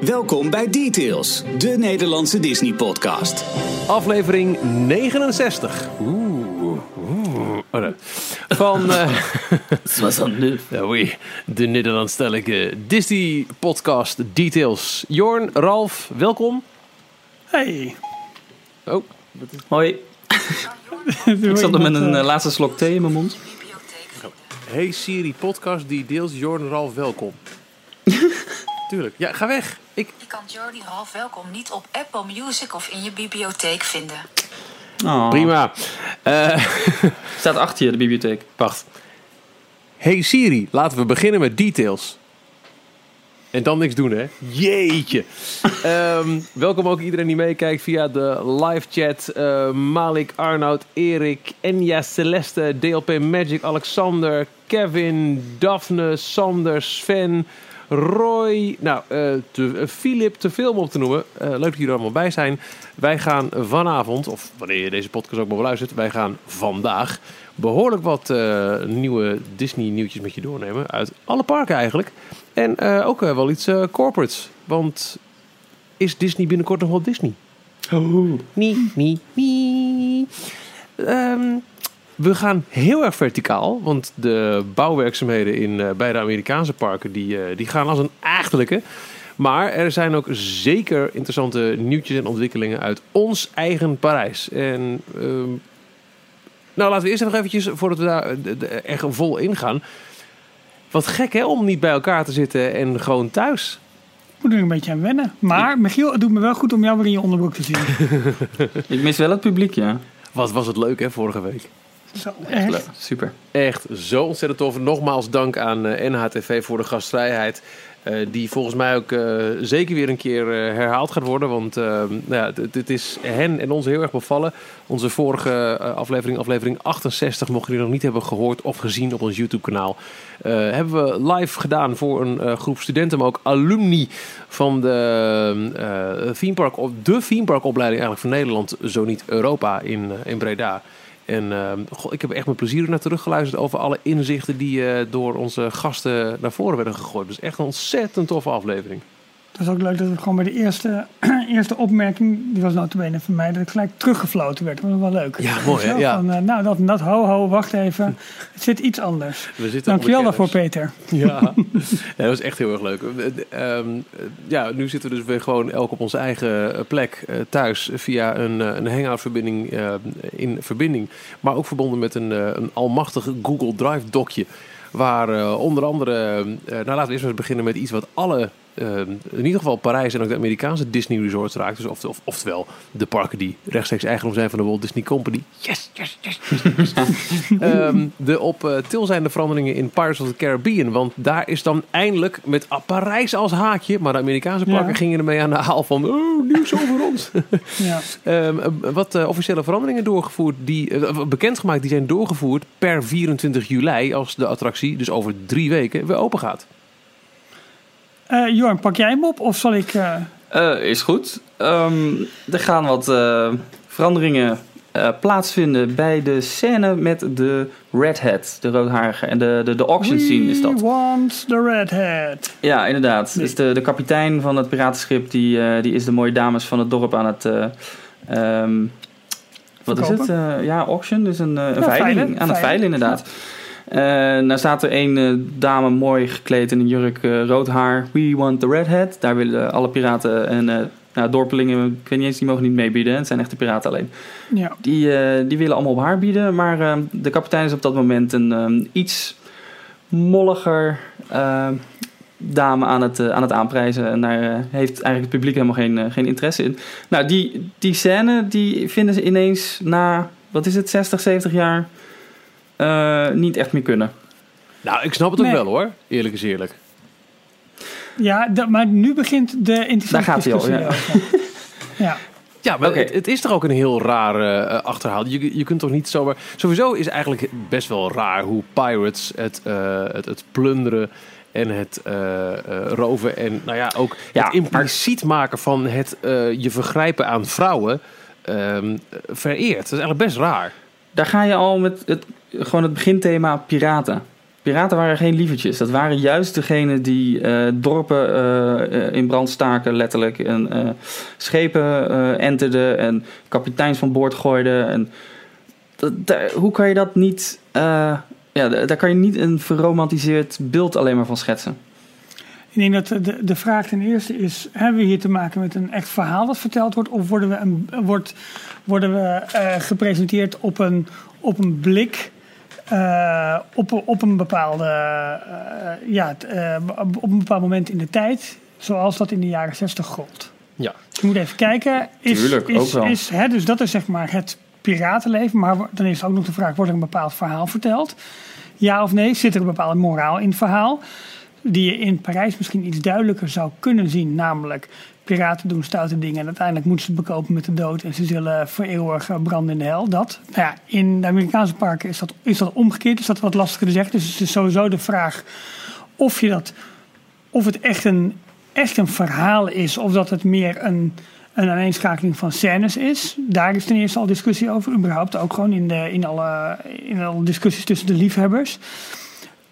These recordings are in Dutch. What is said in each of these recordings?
Welkom bij Details, de Nederlandse Disney-podcast. Aflevering 69. Oeh. oeh. Oh, nee. Van eh, Was dan nu? ja, oei, de Nederlandstalige Disney-podcast Details. Jorn, Ralf, welkom. Hey. Oh, Hoi. Ik zat er met een eh, laatste slok thee in mijn mond. hey Siri, podcast Details. Jorn, Ralf, welkom. Tuurlijk. Ja, ga weg. Ik... Je kan Jordi Half welkom niet op Apple Music of in je bibliotheek vinden. Oh. Prima. Eh, Staat achter je, de bibliotheek. wacht. Hey Siri, laten we beginnen met Details. En dan niks doen, hè? Jeetje. Ehm, welkom ook iedereen die meekijkt via de live chat. Eh, Malik, Arnoud, Erik, Enya, Celeste, DLP Magic, Alexander, Kevin, Daphne, Sander, Sven, Roy. Nou, eh te, eh, Philip, te veel om op te noemen. Eh, leuk dat jullie er allemaal bij zijn. Wij gaan vanavond, of wanneer je deze podcast ook maar beluistert, wij gaan vandaag behoorlijk wat eh, nieuwe Disney nieuwtjes met je doornemen. Uit alle parken eigenlijk. En eh, ook eh, wel iets eh, corporates. Want is Disney binnenkort nog wel Disney? Oh. Nee, nee, nee. Ehm, we gaan heel erg verticaal. Want de bouwwerkzaamheden in eh, beide Amerikaanse parken... Die, eh, die gaan als een achterlijke. Maar er zijn ook zeker interessante nieuwtjes en ontwikkelingen... uit ons eigen Parijs. En... ehm, nou, laten we eerst nog eventjes, voordat we daar de- de- echt vol ingaan... Wat gek hè, om niet bij elkaar te zitten en gewoon thuis. Moet er een beetje aan wennen. Maar Michiel, het doet me wel goed om jou weer in je onderbroek te zien. Ik mis wel het publiek, ja. Wat was het leuk hè, vorige week. Zo, echt. Leuk. Super. Echt zo ontzettend tof. Nogmaals dank aan eh, NHTV voor de gastvrijheid. eh, die volgens mij ook eh, zeker weer een keer eh, herhaald gaat worden. Want nou ja, het- is hen en ons heel erg bevallen. Onze vorige aflevering, aflevering 68, mochten jullie nog niet hebben gehoord of gezien op ons YouTube-kanaal. eh, hebben we live gedaan voor een eh, groep studenten, maar ook alumni van de eh theme park, op de theme park opleiding eigenlijk van Nederland, zo niet Europa in, in Breda. En eh, goh, ik heb echt met plezier naar teruggeluisterd over alle inzichten die eh, door onze gasten naar voren werden gegooid. Dus echt een ontzettend toffe aflevering. Het was ook leuk dat het gewoon bij de eerste, eerste opmerking, die was notabene van mij, dat ik gelijk teruggefloten werd. Dat was wel leuk. Ja, mooi, hè? Ja. Van, eh, nou, dat dat, ho ho, wacht even. Het zit iets anders. We zitten Dankjewel daarvoor, kennis. Peter. Ja, ja, dat was echt heel erg leuk. Eh, ehm, eh, ja, nu zitten we dus weer gewoon elk op onze eigen eh, plek eh, thuis via een, een hangout-verbinding in verbinding. Maar ook verbonden met een, een almachtig Google Drive-dokje. Waar onder andere, nou laten we eerst maar eens beginnen met iets wat alle, in ieder geval Parijs en ook de Amerikaanse Disney resorts raakt. Dus of, of, oftewel de parken die rechtstreeks eigendom zijn van de Walt Disney Company. Yes, yes, yes, yes. Ehm, de op eh, til zijnde veranderingen in Pirates of the Caribbean. Want daar is dan eindelijk met ah, Parijs als haakje. Maar de Amerikaanse parken Ja. gingen ermee aan de haal van... Oh, nieuws over ons. Ja. Ehm, eh, wat eh, officiële veranderingen doorgevoerd. Die, bekendgemaakt, die zijn doorgevoerd per 24 juli. Als de attractie dus over drie weken weer open gaat. Eh, Jorn, pak jij hem op of zal ik... eh, Eh, is goed. Ehm, er gaan wat veranderingen plaatsvinden bij de scène met de Red Hat, de roodharige. En de, de, de auction scene is We dat. want the red hat. Ja, inderdaad. Dus de, de kapitein van het piratenschip, die, die is de mooie dames van het dorp aan het... eh, ehm, wat is het? Ja, auction, dus een, een Ja, veiling. veilen, Aan het veilen, inderdaad. Eh nou staat er een eh, dame mooi gekleed in een jurk, eh, rood haar. We want the red hat. Daar willen alle piraten en nou, dorpelingen, ik weet niet eens, die mogen niet meebieden. Het zijn echte piraten alleen. Ja. Die, die willen allemaal op haar bieden. Maar de kapitein is op dat moment een iets molliger dame aan het, aan het aanprijzen. En daar heeft eigenlijk het publiek helemaal geen, geen interesse in. Nou, die, die scène die vinden ze ineens na, wat is het, 60, 70 jaar eh, niet echt meer kunnen. Nou, ik snap het ook Nee. wel hoor. Eerlijk is eerlijk. Ja, dat- maar nu begint de interessante Daar gaat hij al, discussie ja. over. ja. Ja, maar het, het is toch ook een heel raar eh, achterhaal. Je, je kunt toch niet zomaar... Sowieso is eigenlijk best wel raar hoe pirates het, eh, het, het plunderen en het eh, eh, roven en nou ja, ook Ja, het impliciet maken van het eh, je vergrijpen aan vrouwen ehm, vereert. Dat is eigenlijk best raar. Daar ga je al met het, gewoon het beginthema piraten. Piraten waren geen lievertjes. Dat waren juist degenen die eh, dorpen eh, eh, in brand staken, letterlijk. En schepen enterden en kapiteins van boord gooiden. En dat, daar- hoe kan je dat niet... ja, da- daar kan je niet een verromantiseerd beeld alleen maar van schetsen. Ik denk dat de, de vraag ten eerste is: hebben we hier te maken met een echt verhaal dat verteld wordt? Of worden we, een, wordt, worden we eh, gepresenteerd op een, op een blik? eh, op, op een bepaalde eh, ja, op een bepaald moment in de tijd, zoals dat in de jaren 60 gold. Ja. Dus je moet even kijken. Is, Tuurlijk, is, ook wel. Is, hè, dus dat is zeg maar het piratenleven. Maar dan is ook nog de vraag: wordt er een bepaald verhaal verteld? Ja of nee? Zit er een bepaalde moraal in het verhaal? Die je in Parijs misschien iets duidelijker zou kunnen zien. Namelijk, piraten doen stoute dingen en uiteindelijk moeten ze het bekopen met de dood. En ze zullen voor eeuwig branden in de hel. Dat. Nou ja, in de Amerikaanse parken is dat, is dat omgekeerd. Is dat wat lastiger te zeggen. Dus het is sowieso de vraag of, je dat, of het echt een, echt een verhaal is. Of dat het meer een, een aaneenschakeling van scènes is. Daar is ten eerste al discussie over. Überhaupt ook gewoon in, de, in, alle, in alle discussies tussen de liefhebbers.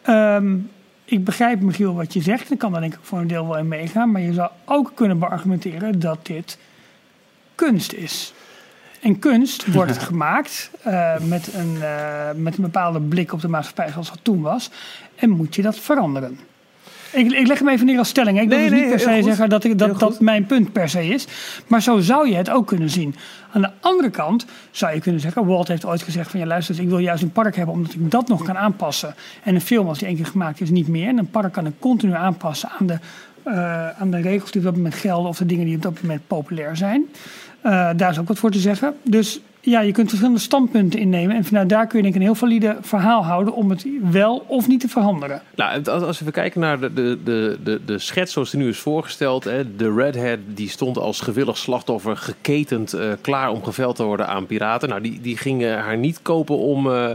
Ehm, ik begrijp, Michiel, wat je zegt. Ik kan daar denk ik voor een deel wel in meegaan. Maar je zou ook kunnen beargumenteren dat dit kunst is. En kunst wordt gemaakt eh, met, een, eh, met een bepaalde blik op de maatschappij zoals dat toen was. En moet je dat veranderen. Ik, ik leg hem even neer als stelling. hè. Ik wil Nee, dus nee, niet per se goed. zeggen dat, ik, dat, dat mijn punt per se is. Maar zo zou je het ook kunnen zien. Aan de andere kant zou je kunnen zeggen... Walt heeft ooit gezegd van... ja luister, ik wil juist een park hebben... omdat ik dat nog kan aanpassen. En een film als die één keer gemaakt is niet meer. En een park kan ik continu aanpassen aan de, eh, aan de regels die op dat moment gelden... of de dingen die op dat moment populair zijn. Eh, daar is ook wat voor te zeggen. Dus ja, je kunt verschillende standpunten innemen. En vanuit daar kun je denk ik een heel valide verhaal houden... om het wel of niet te veranderen. Nou, als, we kijken naar de, de, de, de, schets zoals die nu is voorgesteld. Hè, de Redhead die stond als gewillig slachtoffer geketend eh, klaar om geveld te worden aan piraten. Nou, die, die gingen haar niet kopen om... eh,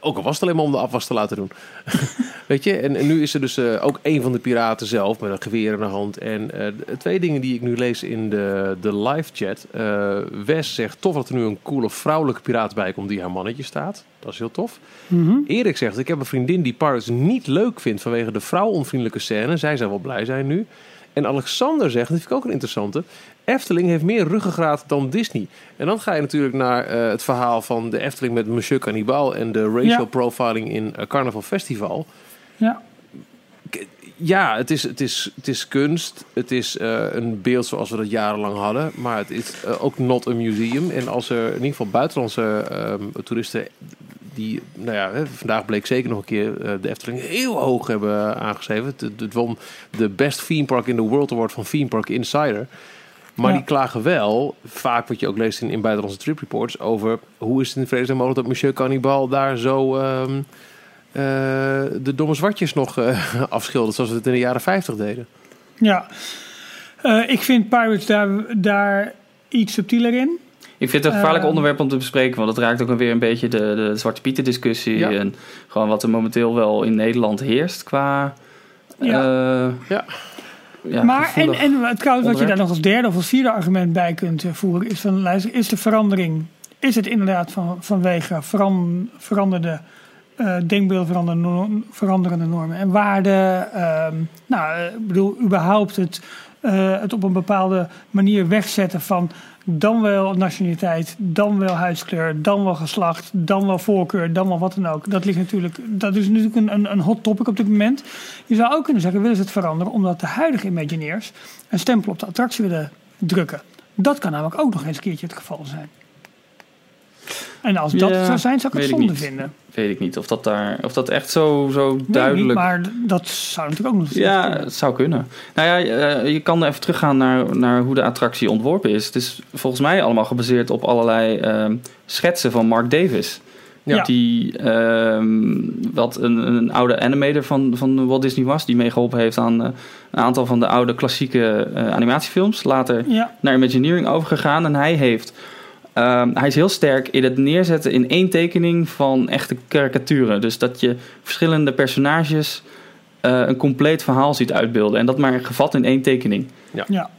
ook al was het alleen maar om de afwas te laten doen. Weet je, en, en nu is er dus eh, ook een van de piraten zelf met een geweer in de hand. En eh, twee dingen die ik nu lees in de, de live chat. Eh, Wes zegt tof dat er nu een coole vrouwelijke piraat bij komt die haar mannetje staat. Dat is heel tof. Erik zegt, ik heb een vriendin die Pirates niet leuk vindt vanwege de vrouwonvriendelijke scène. Zij zou wel blij zijn nu. En Alexander zegt, dat vind ik ook een interessante. Efteling heeft meer ruggengraat dan Disney. En dan ga je natuurlijk naar eh, het verhaal van de Efteling met Monsieur Cannibal en de racial Ja. profiling in eh, Carnival Festival. Ja. Ja, het is, het is, het is kunst. Het is eh, een beeld zoals we dat jarenlang hadden. Maar het is ook not a museum. En als er in ieder geval buitenlandse ehm, toeristen... die, nou ja, vandaag bleek zeker nog een keer de Efteling heel hoog hebben aangeschreven. Het, het, het won de Best Theme Park in the World Award van Theme Park Insider. Maar Ja. die klagen wel, vaak wat je ook leest in, in buitenlandse trip reports... over hoe is het in vredesnaam mogelijk dat Monsieur Cannibal daar zo... ehm, eh, de domme zwartjes nog eh, afschildert zoals we het in de jaren 50 deden. Ja, Eh, ik vind Pirates daar, daar iets subtieler in. Ik vind het een gevaarlijk onderwerp om te bespreken, want het raakt ook weer een beetje de, de Zwarte Pieten discussie. Ja. En gewoon wat er momenteel wel in Nederland heerst qua. Ja. eh, Ja. Ja, maar en, en het trouwens, wat je daar nog als derde of als vierde argument bij kunt eh, voeren, is van luister, is de verandering, is het inderdaad van, vanwege veran, veranderde eh, denkbeelden, veranderende, veranderende normen en waarden. ehm, nou, eh, ik bedoel, überhaupt het, eh, het op een bepaalde manier wegzetten van dan wel nationaliteit, dan wel huidskleur, dan wel geslacht, dan wel voorkeur, dan wel wat dan ook. Dat, ligt natuurlijk, dat is natuurlijk een, een, een hot topic op dit moment. Je zou ook kunnen zeggen, willen ze het veranderen omdat de huidige Imagineers een stempel op de attractie willen drukken. Dat kan namelijk ook nog eens een keertje het geval zijn. En als dat Ja, zou zijn, zou ik het ik zonde vinden. Weet ik niet of dat, daar, of dat echt zo, zo Weet duidelijk Niet, maar dat zou natuurlijk ook nog Ja, kunnen. het zou kunnen. Nou ja, eh, je kan even teruggaan naar, naar hoe de attractie ontworpen is. Het is volgens mij allemaal gebaseerd op allerlei ehm, schetsen van Mark Davis. Ja. Die, ehm, wat een, een oude animator van, van Walt Disney was. Die meegeholpen heeft aan eh, een aantal van de oude klassieke eh, animatiefilms. Later Ja, naar Imagineering overgegaan. En hij heeft... ehm, hij is heel sterk in het neerzetten in één tekening van echte karikaturen. Dus dat je verschillende personages eh, een compleet verhaal ziet uitbeelden. En dat maar gevat in één tekening. ja.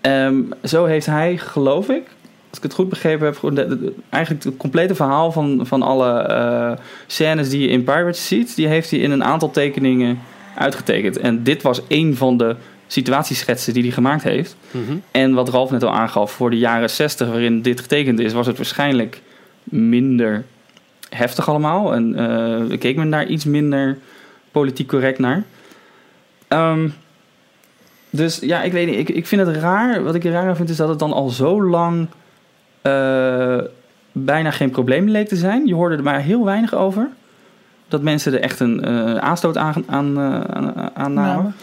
Ehm, zo heeft hij, geloof ik, als ik het goed begrepen heb, eigenlijk het complete verhaal van, van alle eh, scènes die je in Pirates ziet, die heeft hij in een aantal tekeningen uitgetekend. En dit was één van de situatieschetsen die hij gemaakt heeft. Mhm. En wat Ralf net al aangaf, voor de jaren 60 waarin dit getekend is, was het waarschijnlijk minder heftig allemaal. En eh keek men daar iets minder politiek correct naar. Ehm, dus ja, ik weet niet. Ik, ik vind het raar. Wat ik er raar aan vind is dat het dan al zo lang eh, bijna geen probleem leek te zijn. Je hoorde er maar heel weinig over. Dat mensen er echt een eh, aanstoot aan, aan, eh, aan, aan namen. Namen.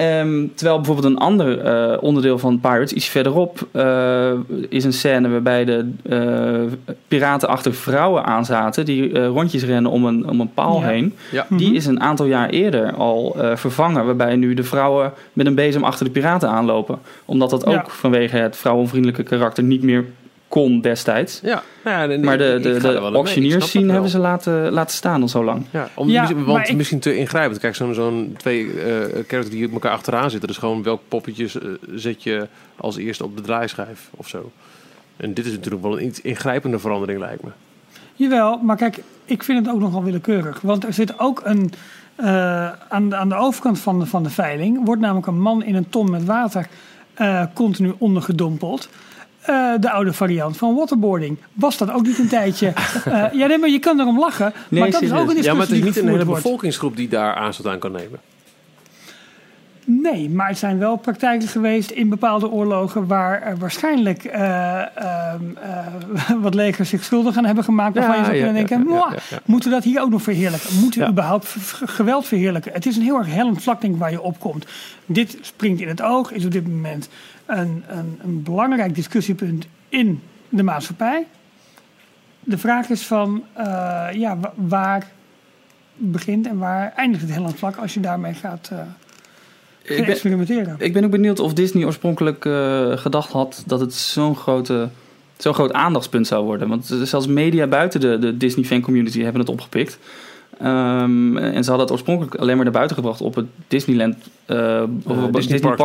Ehm, terwijl bijvoorbeeld een ander eh, onderdeel van Pirates, iets verderop, eh, is een scène waarbij de eh, piraten achter vrouwen aanzaten die rondjes rennen om een, om een paal Ja. heen. Ja. Die Mhm. is een aantal jaar eerder al eh, vervangen, waarbij nu de vrouwen met een bezem achter de piraten aanlopen. Omdat dat ook Ja. vanwege het vrouwenvriendelijke karakter niet meer kon destijds. Ja, nou ja, Maar de, de, de auctioneers zien hebben ze laten, laten staan al zo lang. Ja, om, Ja, misschien- want ik- misschien te ingrijpend. Kijk, zo'n zo'n twee eh characters die op elkaar achteraan zitten. Dus gewoon welk poppetjes eh, zet je als eerste op de draaischijf of zo. En dit is natuurlijk wel een iets ingrijpende verandering, lijkt me. Jawel, maar kijk, ik vind het ook nogal willekeurig. Want er zit ook een. eh, aan, de, aan de overkant van de, van de veiling wordt namelijk een man in een ton met water eh, continu ondergedompeld. Eh, de oude variant van waterboarding. Was dat ook niet een tijdje? Eh, ja, nee, maar je kan erom lachen. Nee, maar dat is ook een discussie Ja, maar het is niet een hele wordt. bevolkingsgroep die daar aanstoot aan kan nemen. Nee, maar het zijn wel praktijken geweest in bepaalde oorlogen waar waarschijnlijk eh, ehm, eh, wat legers zich schuldig aan hebben gemaakt. Waarvan je zou kunnen denken, ja, "Mwah, ja, ja. moeten we dat hier ook nog verheerlijken? Moeten we überhaupt geweld verheerlijken? Het is een heel erg hellend vlak waar je opkomt. Dit springt in het oog, is op dit moment een, een, een belangrijk discussiepunt in de maatschappij. De vraag is van, eh, ja, wa- waar begint en waar eindigt het hellend vlak als je daarmee gaat eh, Ik ben, experimenteren? Ik ben ook benieuwd of Disney oorspronkelijk eh, gedacht had dat het zo'n grote, zo'n groot aandachtspunt zou worden. Want zelfs media buiten de, de Disney fan community hebben het opgepikt. Ehm, en ze hadden het oorspronkelijk alleen maar naar buiten gebracht op het Disneyland uh, Disney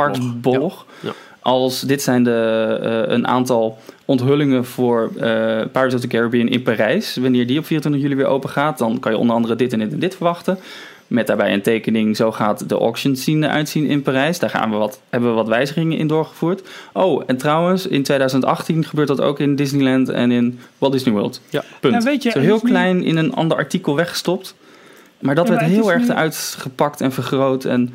blog. Ja. Ja. Als dit zijn de, eh, een aantal onthullingen voor eh, Pirates of the Caribbean in Parijs. Wanneer die op 24 juli weer open gaat, dan kan je onder andere dit en dit en dit verwachten. Met daarbij een tekening, zo gaat de auction scene eruit zien in Parijs. Daar gaan we wat, hebben we wat wijzigingen in doorgevoerd. Oh, en trouwens, in 2018 gebeurt dat ook in Disneyland en in Walt Disney World. Ja. Punt. Ja, weet je, zo heel klein in een ander artikel weggestopt. Maar dat Ja, maar werd heel erg nu- eruit gepakt en vergroot. En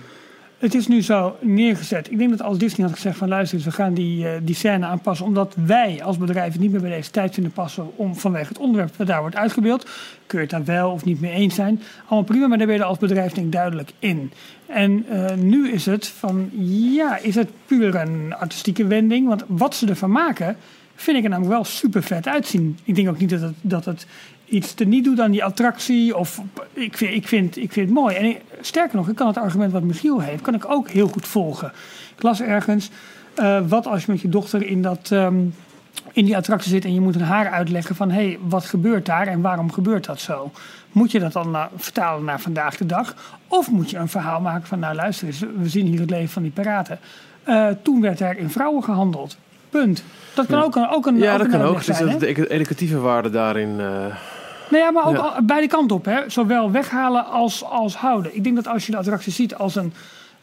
Het is nu zo neergezet. Ik denk dat als Disney had gezegd van luister eens, we gaan die, eh, die scène aanpassen. Omdat wij als bedrijf niet meer bij deze tijd vinden passen om, vanwege het onderwerp dat daar wordt uitgebeeld. Kun je het daar wel of niet mee eens zijn. Allemaal prima, maar daar ben je als bedrijf denk ik duidelijk in. En eh, nu is het van ja, is het puur een artistieke wending. Want wat ze ervan maken, vind ik er namelijk wel super vet uitzien. Ik denk ook niet dat het, dat het iets te niet doet aan die attractie. Of ik vind, ik vind, ik vind het mooi. En ik- sterker nog, ik kan het argument wat Michiel heeft, kan ik ook heel goed volgen. Ik las ergens, eh, wat als je met je dochter in, dat, ehm, in die attractie zit en je moet een haar uitleggen van hé, hey, wat gebeurt daar en waarom gebeurt dat zo? Moet je dat dan naar- vertalen naar vandaag de dag? Of moet je een verhaal maken van nou luister eens, we zien hier het leven van die piraten. Eh, toen werd er in vrouwen gehandeld. Punt. Dat kan ook een, ook een Ja, ook dat kan ook. Dus dat de educatieve waarde daarin... eh, Nou ja, maar ook Ja. beide kanten op. Hè? Zowel weghalen als, als houden. Ik denk dat als je de attractie ziet als een,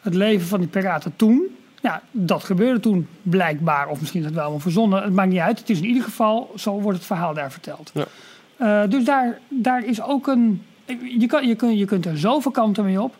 het leven van die piraten toen. Ja, dat gebeurde toen blijkbaar. Of misschien is het wel allemaal verzonnen. Het maakt niet uit. Het is in ieder geval, zo wordt het verhaal daar verteld. Ja. Eh, dus daar, daar is ook een... Je, kan, je, kunt, je kunt er zoveel kanten mee op.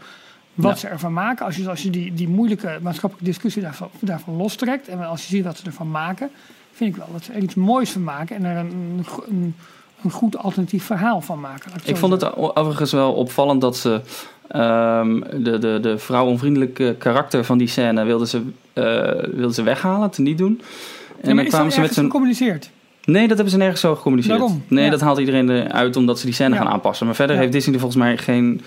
Wat Ja. ze ervan maken. Als je, als je die, die moeilijke maatschappelijke discussie daarvan, daarvan lostrekt. En als je ziet wat ze ervan maken. Vind ik wel dat ze er iets moois van maken. En er een, een, een goed alternatief verhaal van maken. ik vond het overigens wel opvallend dat ze ehm, de, de, de vrouwonvriendelijke karakter van die scène wilden ze, eh, wilden ze weghalen, te niet doen. En Ja, dan kwamen dat ze met gecommuniceerd? Nee, dat hebben ze nergens zo gecommuniceerd. Daarom, Nee, ja. dat haalt iedereen eruit omdat ze die scène Ja. gaan aanpassen. Maar verder heeft Disney er volgens mij geen,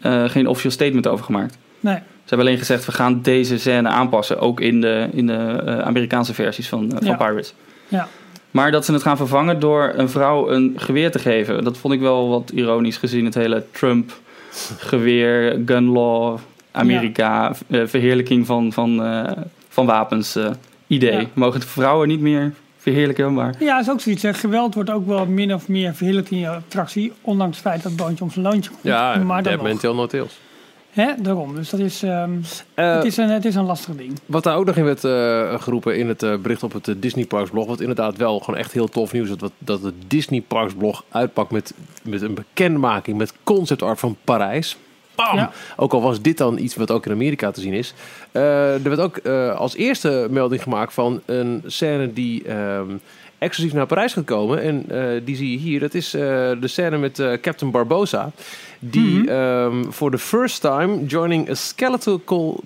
eh, geen officieel statement over gemaakt. Nee. Ze hebben alleen gezegd, we gaan deze scène aanpassen. Ook in de, in de eh, Amerikaanse versies van, eh, van. Pirates. Ja. Maar dat ze het gaan vervangen door een vrouw een geweer te geven. Dat vond ik wel wat ironisch gezien het hele Trump geweer, gun law, Amerika, eh, verheerlijking van, van, eh, van wapens eh, idee. Ja. Mogen vrouwen niet meer verheerlijken, maar... Ja, is ook zoiets. Hè. Geweld wordt ook wel min of meer verheerlijkt in je attractie. Ondanks het feit dat het boontje om zijn loontje komt. Ja, maar dan nog. No. Hè, daarom. Dus dat is, ehm, Eh, het, is een, het is een lastig ding. Wat daar ook nog in werd eh, geroepen in het eh, bericht op het Disney Parks blog, wat inderdaad wel gewoon echt heel tof nieuws is, dat, dat het Disney Parks blog uitpakt met, met een bekendmaking met concept art van Parijs. Bam! Ja. Ook al was dit dan iets wat ook in Amerika te zien is. Er werd ook als eerste melding gemaakt van een scène die ehm, exclusief naar Parijs gaat komen. En die zie je hier. Dat is de scène met Captain Barbosa. Die ehm, for the first time joining a skeletal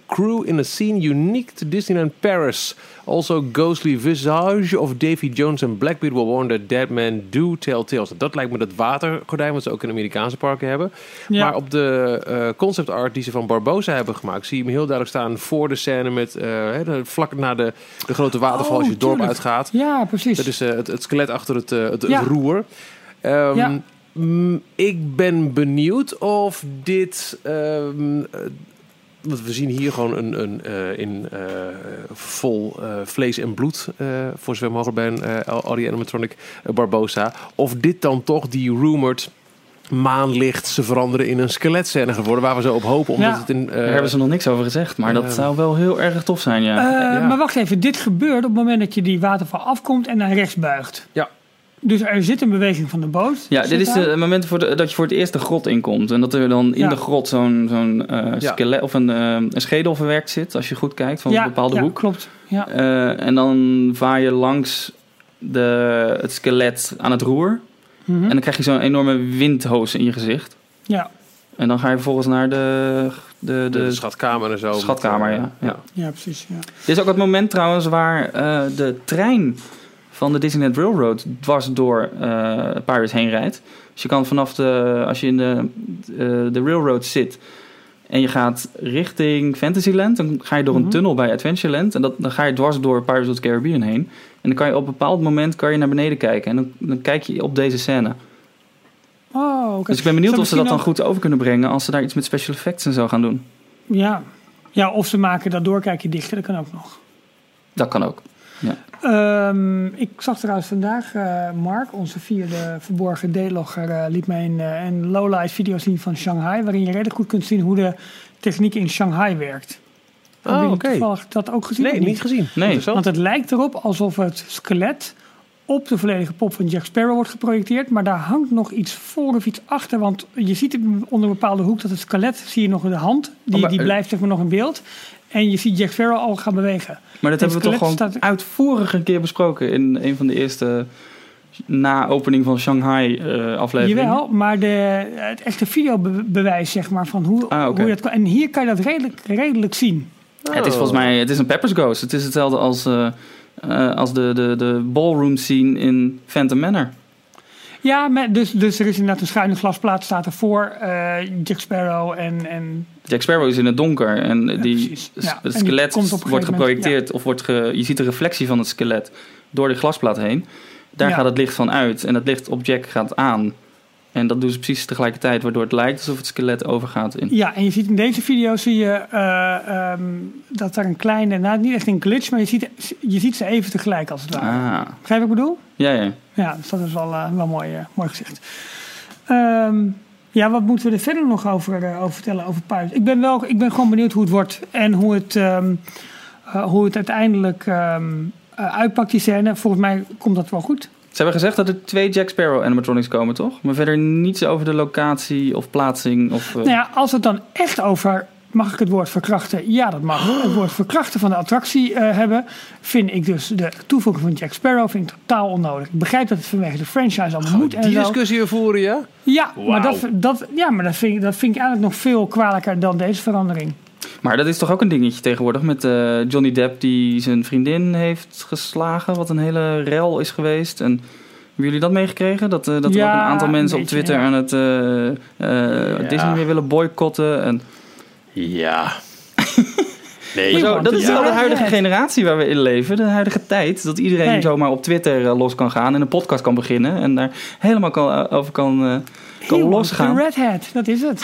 crew in a scene unique to Disneyland Paris. Also ghostly visage of Davy Jones en Blackbeard will warn that dead men do tell tales. Dat lijkt me dat watergordijn wat ze ook in Amerikaanse parken hebben. Ja. Maar op de eh, concept art die ze van Barbosa hebben gemaakt, zie je hem heel duidelijk staan voor de scène met de, vlak na de, de grote waterval als je het dorp tuurlijk. uitgaat. Ja, precies. Dat is eh, het, het skelet achter het, roer. Ehm, Ja. Mm, ik ben benieuwd of dit. ehm, eh, want we zien hier gewoon een, een eh, in eh, vol eh, vlees en bloed, eh, voor zover mogelijk bij een eh, Audi Animatronic Barbosa. Of dit dan toch die rumored maanlicht ze veranderen in een skeletscène geworden, waar we zo op hopen. Omdat Ja. het in, eh, Daar hebben ze nog niks over gezegd, maar dat zou wel heel erg tof zijn, ja. Eh, ja. Maar wacht even, dit gebeurt op het moment dat je die waterval afkomt en naar rechts buigt. Ja. Dus er zit een beweging van de boot. Ja, dit is het moment voor de- dat je voor het eerst de grot inkomt. En dat er dan in Ja. de grot zo'n zo'n eh, Ja. skelet of een, eh, een schedel verwerkt zit, als je goed kijkt, van ja, een bepaalde ja, hoek. klopt. Ja. Eh, en dan vaar je langs de, het skelet aan het roer. Mhm. En dan krijg je zo'n enorme windhoos in je gezicht. ja. En dan ga je vervolgens naar de, de, de, de, schatkamer en zo. Schatkamer, Met, ja. Ja. ja, precies. Ja. Dit is ook het moment trouwens waar eh, de trein van de Disneyland Railroad dwars door eh Paris heen rijdt. Dus je kan vanaf de, als je in de, eh, de railroad zit en je gaat richting Fantasyland, dan ga je door een Mhm. tunnel bij Adventureland en dat, dan ga je dwars door Pirates of the Caribbean heen. En dan kan je op een bepaald moment kan je naar beneden kijken en dan, dan kijk je op deze scène. Oh. Dus ik ben benieuwd of ze dat dan goed over kunnen brengen als ze daar iets met special effects en zo gaan doen. Ja. ja, of ze maken dat doorkijkje dichter, dat kan ook nog. Dat kan ook. Ehm, ik zag trouwens vandaag, eh, Mark, onze vierde verborgen D-logger, eh, liet mij een, eh, een lowlight video zien van Shanghai, waarin je redelijk goed kunt zien hoe de techniek in Shanghai werkt. Oh, Hebben oké. jullie toevallig dat ook gezien? Nee, niet gezien. Nee. Want het lijkt erop alsof het skelet op de volledige pop van Jack Sparrow wordt geprojecteerd. Maar daar hangt nog iets voor of iets achter. Want je ziet onder een bepaalde hoek dat het skelet, zie je nog de hand. Die, Oh, maar, die blijft zeg maar nog in beeld. En je ziet Jack Sparrow al gaan bewegen. Maar dat hebben we toch gewoon staat- keer besproken in een van de eerste na-opening van Shanghai eh afleveringen. Jawel, maar de, het echte videobewijs zeg maar van hoe, Ah, hoe je dat kan. En hier kan je dat redelijk, redelijk zien. Het is volgens mij het is een Pepper's Ghost. Het is hetzelfde als, eh, eh, als de, de, de ballroom scene in Phantom Manor. Ja, maar dus, dus er is inderdaad een schuine glasplaat staat ervoor. eh Jack Sparrow en, en Jack Sparrow is in het donker en die, Ja, het die skelet wordt moment, geprojecteerd of wordt ge, je ziet de reflectie van het skelet door de glasplaat heen. Daar gaat het licht van uit en het licht op Jack gaat aan. En dat doen ze precies tegelijkertijd, waardoor het lijkt alsof het skelet overgaat in. Ja, en je ziet in deze video zie je eh, ehm, dat er een kleine, nou niet echt een glitch, maar je ziet, je ziet ze even tegelijk als het ware. Ah, Begrijp je wat ik bedoel? ja, ja. Ja, dus dat is wel, eh, wel mooi, eh, mooi gezegd. Ehm, ja, wat moeten we er verder nog over, over vertellen over Pirates? Ik ben, wel, ik ben gewoon benieuwd hoe het wordt en hoe het, ehm, eh, hoe het uiteindelijk uitpakt, die scène. Volgens mij komt dat wel goed. Ze hebben gezegd dat er twee Jack Sparrow animatronics komen, toch? Maar verder niets over de locatie of plaatsing of... eh, Nou ja, als het dan echt over, mag ik het woord verkrachten? Ja, dat mag. Het woord verkrachten van de attractie eh, hebben, vind ik dus de toevoeging van Jack Sparrow vind ik totaal onnodig. Ik begrijp dat het vanwege de franchise allemaal moet en Die discussie weer voeren, ja? Ja, maar, dat, dat, ja, maar dat, vind ik, dat vind ik eigenlijk nog veel kwalijker dan deze verandering. Maar dat is toch ook een dingetje tegenwoordig met eh, Johnny Depp die zijn vriendin heeft geslagen, wat een hele rel is geweest. En hebben jullie dat meegekregen? Dat, eh, dat er Ja, ook een aantal een mensen op Twitter ja. aan het eh, eh, Disney weer willen boycotten. En, Ja. Nee, zo, dat is wel de huidige generatie waar we in leven, de huidige tijd. Dat iedereen zomaar op Twitter los kan gaan en een podcast kan beginnen en daar helemaal kan, over kan, eh, kan losgaan. Red Hat, dat is het.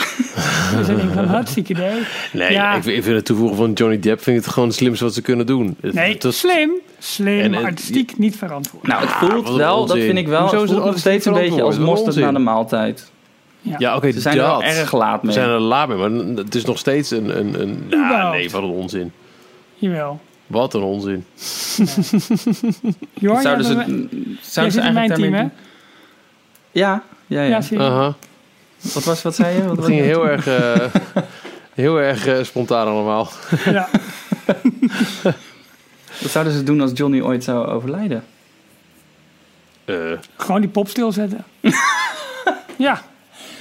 dus dan denk ik van hartstikke idee. nee Ja. ik, vind- ik vind het toevoegen van Johnny Depp vind ik het gewoon het slimste wat ze kunnen doen. Het- Nee, het was- slim. slim, En, artistiek niet verantwoord. Nou, het Ah, voelt een wel, dat vind ik wel, Hoezo het is voelt nog steeds een beetje als mosterd een na de maaltijd. Ja, oké, Ze zijn er wel dat. erg laat mee. zijn er laat mee, maar het is nog steeds een... een, een nou, nee, wat een onzin. Jawel. Wat een onzin. Jor, Zouden ze, zouden ze eigenlijk mijn team, hè? Ja, ja, ja. Ja, zie je. Aha. Wat, was, wat zei je? Wat Het was ging heel erg, eh, heel erg eh, spontaan allemaal. Ja. Wat zouden ze doen als Johnny ooit zou overlijden? Eh, Gewoon die pop stilzetten. ja.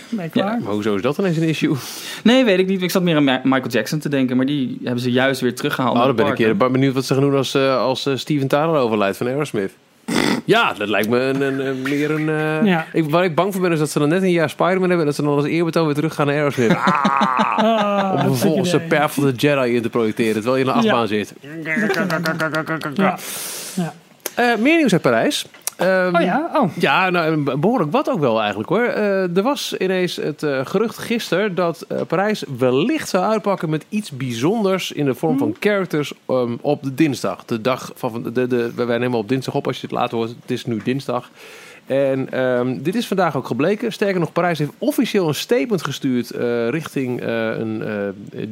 Ben je klaar? maar hoezo is dat ineens een issue? Nee, weet ik niet. Ik zat meer aan Michael Jackson te denken, maar die hebben ze juist weer teruggehaald. Oh, dan ben ik benieuwd wat ze gaan doen als, eh, als Steven Tyler overlijdt van Aerosmith. Ja, dat lijkt me een, een, een- meer een... eh, Ja. ik, waar ik bang voor ben is dat ze dan net een jaar Spider-Man hebben... en dat ze dan als eerbetoon weer terug gaan naar Aerosmith. Ah, Ah, om vervolgens de. Path of the Jedi in te projecteren... terwijl je in een achtbaan zit. Ja. Ja. Eh, meer nieuws uit Parijs. Ehm, Oh ja, oh. Ja, nou, behoorlijk wat ook wel eigenlijk hoor. Eh, er was ineens het eh, gerucht gisteren dat eh, Parijs wellicht zou uitpakken met iets bijzonders in de vorm van characters ehm, op de dinsdag. De dag van de, de, de, wij nemen op dinsdag op als je het later hoort. Het is nu dinsdag. En ehm, dit is vandaag ook gebleken. Sterker nog, Parijs heeft officieel een statement gestuurd richting een eh,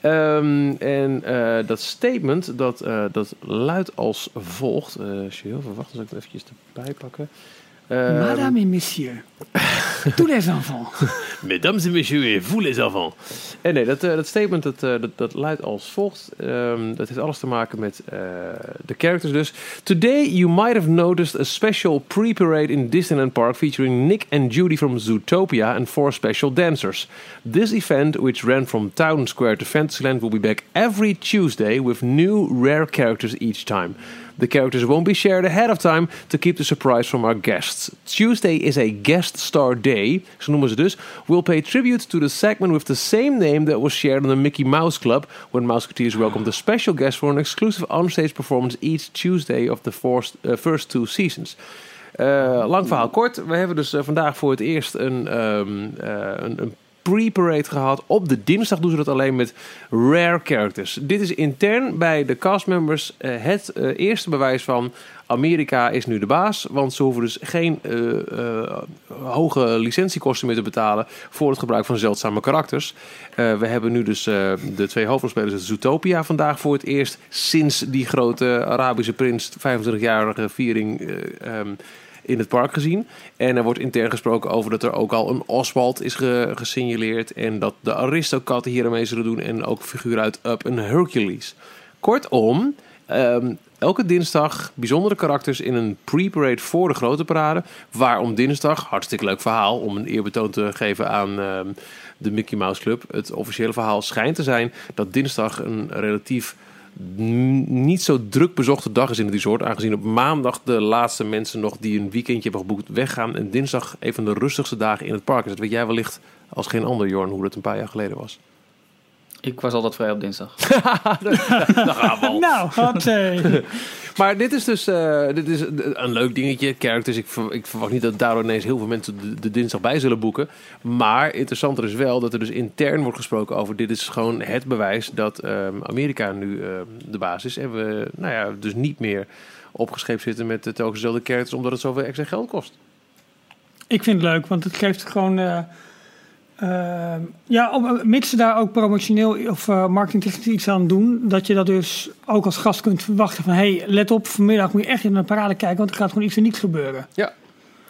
Ehm, en eh, dat statement dat, eh, dat luidt als volgt. Eh, als je heel veel wacht, zal ik het eventjes erbij pakken. Ehm, Madame et messieurs. Tous les enfants. Mesdames et messieurs, et vous les enfants. En nee, dat, eh, dat statement dat, eh, dat, dat luidt als volgt. Ehm, dat heeft alles te maken met eh, de characters dus. Today you might have noticed a special pre-parade in Disneyland Park featuring Nick and Judy from Zootopia and four special dancers. This event, which ran from Town Square to Fantasyland, will be back every Tuesday with new rare characters each time. The characters won't be shared ahead of time to keep the surprise from our guests. Tuesday is a guest star day, zo noemen ze dus. We'll pay tribute to the segment with the same name that was shared on the Mickey Mouse Club, when Mouseketeers welcomed a special guest for an exclusive onstage performance each Tuesday of the first, uh, first two seasons. Eh, lang verhaal kort. We hebben dus eh, vandaag voor het eerst een, ehm, eh, een, een pre-parade gehad. Op de dinsdag doen ze dat alleen met rare characters. Dit is intern bij de castmembers eh, het eh, eerste bewijs van... Amerika is nu de baas, want ze hoeven dus geen eh, hoge licentiekosten meer te betalen voor het gebruik van zeldzame karakters. We hebben nu dus de twee hoofdrolspelers uit Zootopia vandaag voor het eerst sinds die grote Arabische prins 25-jarige viering eh, ehm, in het park gezien. En er wordt intern gesproken over dat er ook al een Oswald is ge- gesignaleerd. En dat de Aristokatten hier mee zullen doen. En ook figuren uit Up en Hercules. Kortom, ehm, elke dinsdag bijzondere karakters in een pre-parade voor de grote parade. Waarom dinsdag? Hartstikke leuk verhaal om een eerbetoon te geven aan ehm, de Mickey Mouse Club. Het officiële verhaal schijnt te zijn dat dinsdag een relatief niet zo druk bezochte dag is in het resort. Aangezien op maandag de laatste mensen nog die een weekendje hebben geboekt weggaan. En dinsdag een van de rustigste dagen in het park is. Dat weet jij wellicht als geen ander, Jorn, hoe dat een paar jaar geleden was. Ik was altijd vrij op dinsdag. Daar gaan we al. Nou, wat eh, Maar dit is dus eh, dit is een leuk dingetje. Characters, ik, ver- ik verwacht niet dat daardoor ineens heel veel mensen de, de dinsdag bij zullen boeken. Maar interessanter is wel dat er dus intern wordt gesproken over... dit is gewoon het bewijs dat ehm, Amerika nu ehm, de baas is. En we nou ja, dus niet meer opgescheept zitten met de telkens dezelfde characters... omdat het zoveel extra geld kost. ik vind het leuk, want het geeft gewoon... eh, eh, ja, op- mits ze daar ook promotioneel of eh marketingtechnisch iets aan doen... dat je dat dus ook als gast kunt verwachten van... hey, let op, vanmiddag moet je echt in een parade kijken... want er gaat gewoon iets en niets gebeuren.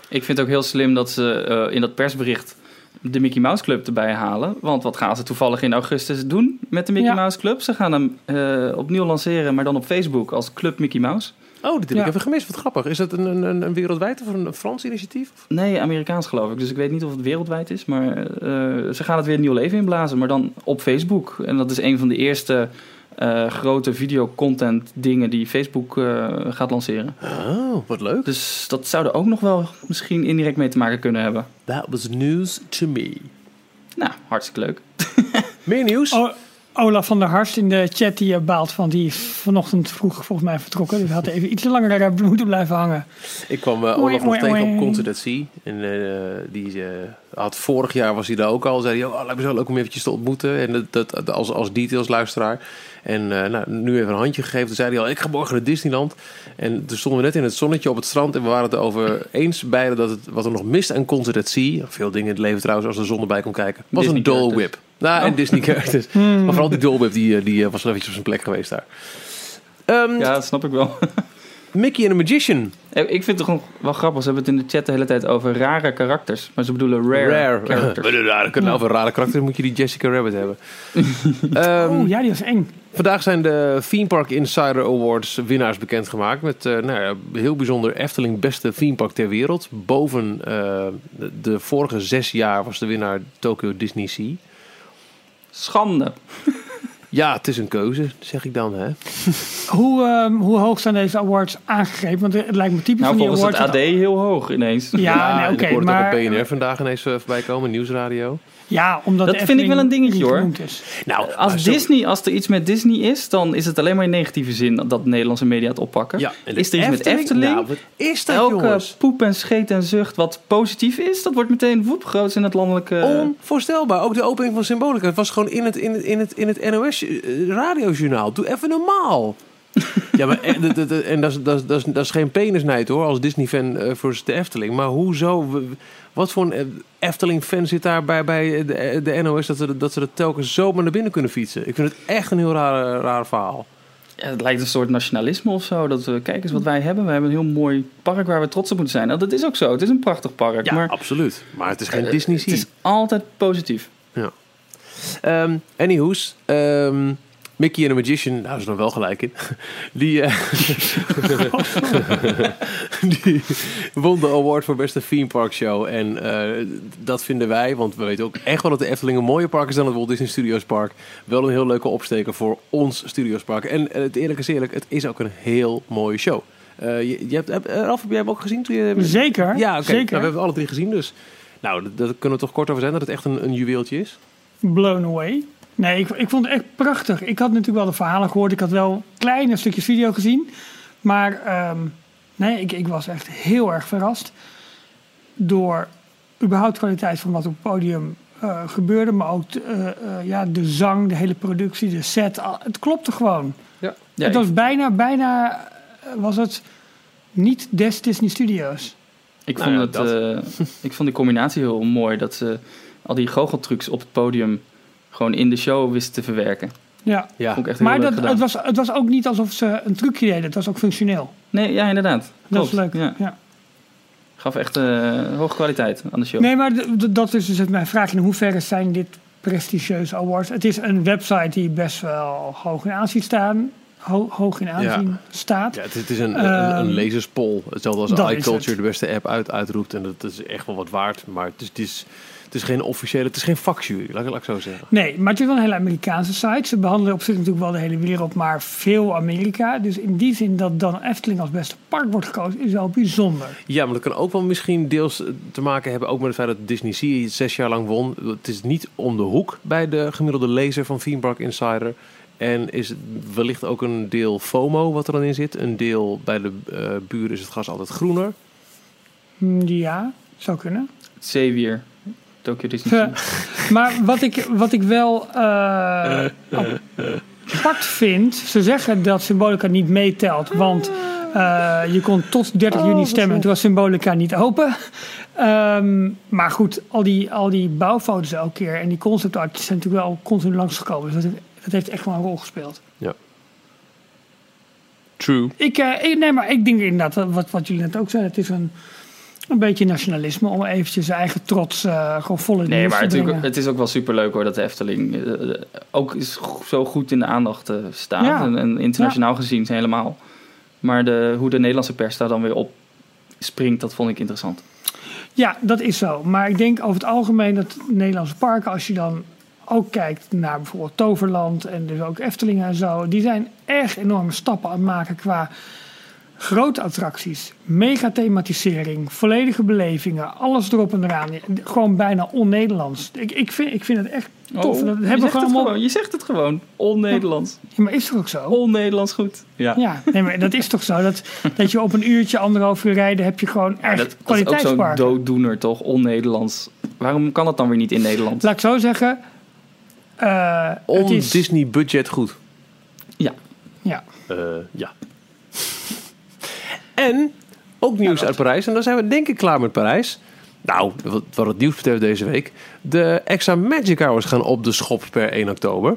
Ik vind het ook heel slim dat ze eh, in dat persbericht de Mickey Mouse Club erbij halen. Want wat gaan ze toevallig in augustus doen met de Mickey Ja. Mouse Club? Ze gaan hem eh, opnieuw lanceren, maar dan op Facebook als Club Mickey Mouse. Oh, dit heb Ja. ik even gemist. Wat grappig. Is dat een, een, een, wereldwijd of een, een Frans initiatief? Nee, Amerikaans geloof ik. Dus ik weet niet of het wereldwijd is. Maar eh, ze gaan het weer een nieuw leven inblazen. Maar dan op Facebook. En dat is een van de eerste eh, grote videocontent dingen die Facebook eh, gaat lanceren. Oh, wat leuk. Dus dat zou er ook nog wel misschien indirect mee te maken kunnen hebben. That was news to me. Nou, hartstikke leuk. Meer nieuws? Oh, Olaf van der Harst in de chat die je baalt van, die vanochtend vroeg volgens mij vertrokken. Dus had even iets langer daar moeten blijven hangen. Ik kwam eh, Olaf nog tegen op Concert at Sea. En eh, die eh, had vorig jaar was hij daar ook al. Zei hij, oh, lijkt me zo leuk om eventjes te ontmoeten. En dat, dat, als, als details luisteraar. En eh, nou, nu even een handje gegeven. Toen zei hij al, ik ga morgen naar Disneyland. En toen stonden we net in het zonnetje op het strand. En we waren het erover eens beiden dat het, wat er nog mist aan Concert at Sea. Veel dingen in het leven trouwens, als de zon erbij kon kijken. Was Disney een Dole. Whip. Nou, en Oh. Disney characters. Maar vooral die Whip, die, eh, die eh, was wel eventjes op zijn plek geweest daar. Ehm, Ja, dat snap ik wel. Mickey and the Magician. Eh, ik vind het gewoon wel grappig. Ze hebben het in de chat de hele tijd over rare karakters. Maar ze bedoelen rare, Rare. characters. Rare, kunnen over rare karakters moet je die Jessica Rabbit hebben. Ehm, Oh ja, die was eng. Vandaag zijn de Theme Park Insider Awards winnaars bekendgemaakt. Met eh, nou ja, heel bijzonder Efteling beste theme park ter wereld. Boven eh, de, de vorige zes jaar was de winnaar Tokyo Disney Sea. Schande. Ja, het is een keuze, zeg ik dan. Hè? Hoe, ehm, hoe hoog zijn deze awards aangegeven? Want het lijkt me typisch Nou, van die volgens het awards. AD heel hoog ineens. Ja, nee, en oké, ik hoorde maar... het ook op BNR vandaag ineens eh, voorbij komen, nieuwsradio. Ja, omdat Dat vind ik wel een Efteling dingetje, hoor. Is. Nou, Als, Disney, als er iets met Disney is, dan is het alleen maar in negatieve zin dat Nederlandse media het oppakken. Ja, is er iets met Efteling? Nou, wat is dat, Elke jongens? poep en scheet en zucht wat positief is, dat wordt meteen woep groot in het landelijke... Onvoorstelbaar. Ook de opening van Symbolica. Het was gewoon in het, in het, in het, in het NOS eh, radiojournaal. Doe even normaal. ja, maar en, dat- dat- en dat, is, dat, is, dat, is, geen penisnijd hoor, als Disney-fan eh, versus de Efteling. Maar hoezo? Wat voor een eh, Efteling-fan zit daar bij, bij de, de NOS dat ze, dat ze dat telkens zomaar naar binnen kunnen fietsen? Ik vind het echt een heel raar, raar verhaal. Ja, het lijkt een soort nationalisme of zo. Dat we, kijk eens wat wij hebben. We hebben een heel mooi park waar we trots op moeten zijn. Nou, dat is ook zo. Het is een prachtig park. Ja, maar absoluut. Maar het is geen eh, Disney het is altijd positief. Ehm anyhoes, ehm, Mickey and the Magician, daar is nog wel gelijk in. Die, eh, die won de award voor beste theme park show. En eh, dat vinden wij, want we weten ook echt wel dat de Efteling een mooie park is dan het Walt Disney Studios Park. Wel een heel leuke opsteker voor ons Studios Park. En eh, het eerlijk is eerlijk, het is ook een heel mooie show. Eh, je, je hebt, heb, Ralf, heb jij hem ook gezien? Toen je, Zeker, Ja, oké. Nou, zeker. we hebben alle drie gezien, dus... Nou, dat, daar kunnen we toch kort over zijn dat het echt een, een juweeltje is? Blown away. Nee, ik, ik vond het echt prachtig. Ik had natuurlijk wel de verhalen gehoord. Ik had wel kleine stukjes video gezien. Maar ehm, nee, ik, ik was echt heel erg verrast. Door überhaupt de kwaliteit van wat op het podium eh, gebeurde. Maar ook de, eh, eh, ja, de zang, de hele productie, de set. al- Het klopte gewoon. Ja, het ik, was bijna, bijna was het niet des Disney Studios. ik, Nou vond ja, het, eh, ik vond die combinatie heel mooi. Dat ze al die goocheltrucs op het podium gewoon in de show wisten te verwerken. Ja. Ja. Vond ik echt Maar dat, gedaan. het, was, het was ook niet alsof ze een trucje deden. Het was ook functioneel. Nee, ja, inderdaad. Dat is Klopt. leuk. Ja. Ja. Gaf echt eh, hoge kwaliteit aan de show. Nee, maar dat is dus mijn vraag. In hoeverre zijn dit prestigieuze awards? Het is een website die best wel hoog in aanzien staan. Ho- hoog in aanzien staat. Ja, het, het is een, een, een Ehm, lezerspoll. Hetzelfde als iCulture het. de beste app uit, uitroept. En dat is echt wel wat waard. Maar het is, het is, het is geen officiële, het is geen vakjury, laat, ik- laat ik zo zeggen. Nee, maar het is wel een hele Amerikaanse site. Ze behandelen op zich natuurlijk wel de hele wereld, maar veel Amerika. Dus in die zin dat dan Efteling als beste park wordt gekozen, is wel bijzonder. Ja, maar dat kan ook wel misschien deels eh, te maken hebben ook met het feit dat Disney Sea zes jaar lang won. Het is niet om de hoek bij de gemiddelde lezer van Theme Park Insider. En is het wellicht ook een deel FOMO wat er dan in zit. Een deel bij de eh, buren is het gas altijd groener. Hm, Ja, zou kunnen. Xavier, Tokyo Disney. Ja. Maar wat ik, wat ik wel eh, apart vind, ze zeggen dat Symbolica niet meetelt, want eh, je kon tot 30 juni stemmen en toen was Symbolica niet open. Ehm, maar goed, al die, al die bouwfoto's elke keer en die concept art zijn natuurlijk wel continu langsgekomen. Dus dat, heeft- dat heeft echt wel een rol gespeeld. True. Ik, eh, ik, nee, maar ik denk inderdaad, dat wat, wat jullie net ook zeiden, het is een, een beetje nationalisme om eventjes zijn eigen trots eh, gewoon vol in het Nee, maar te het, is ook- wel superleuk hoor dat de Efteling eh, eh, ook is zo goed in de aandacht eh, staat. Ja. En, en internationaal gezien helemaal. Maar de, hoe de Nederlandse pers daar dan weer op springt, dat vond ik interessant. Ja, dat is zo. Maar ik denk over het algemeen dat Nederlandse parken, als je dan ook kijkt naar bijvoorbeeld Toverland en dus ook Eftelingen en zo, die zijn echt enorme stappen aan het maken qua Grote attracties, mega thematisering, volledige belevingen, alles erop en eraan. Gewoon bijna on-Nederlands. Ik, ik, vind, ik vind het echt tof. Oh, dat je, hebben we zegt gewoon het allemaal. gewoon, je zegt het gewoon. On-Nederlands. Ja, maar is toch ook zo? On-Nederlands goed. Ja. Ja, nee, maar dat is toch zo. Dat, dat je op een uurtje, anderhalf uur rijden, heb je gewoon echt dat, dat is ook zo'n dooddoener toch? On-Nederlands. Waarom kan dat dan weer niet in Nederland? Laat ik zo zeggen. eh, het On is, Disney budget goed. Ja. ja. Eh, ja. En ook nieuws uit Parijs. En dan zijn we denk ik klaar met Parijs. Nou, wat, het nieuws betreft deze week. De extra Magic Hours gaan op de schop per 1 oktober.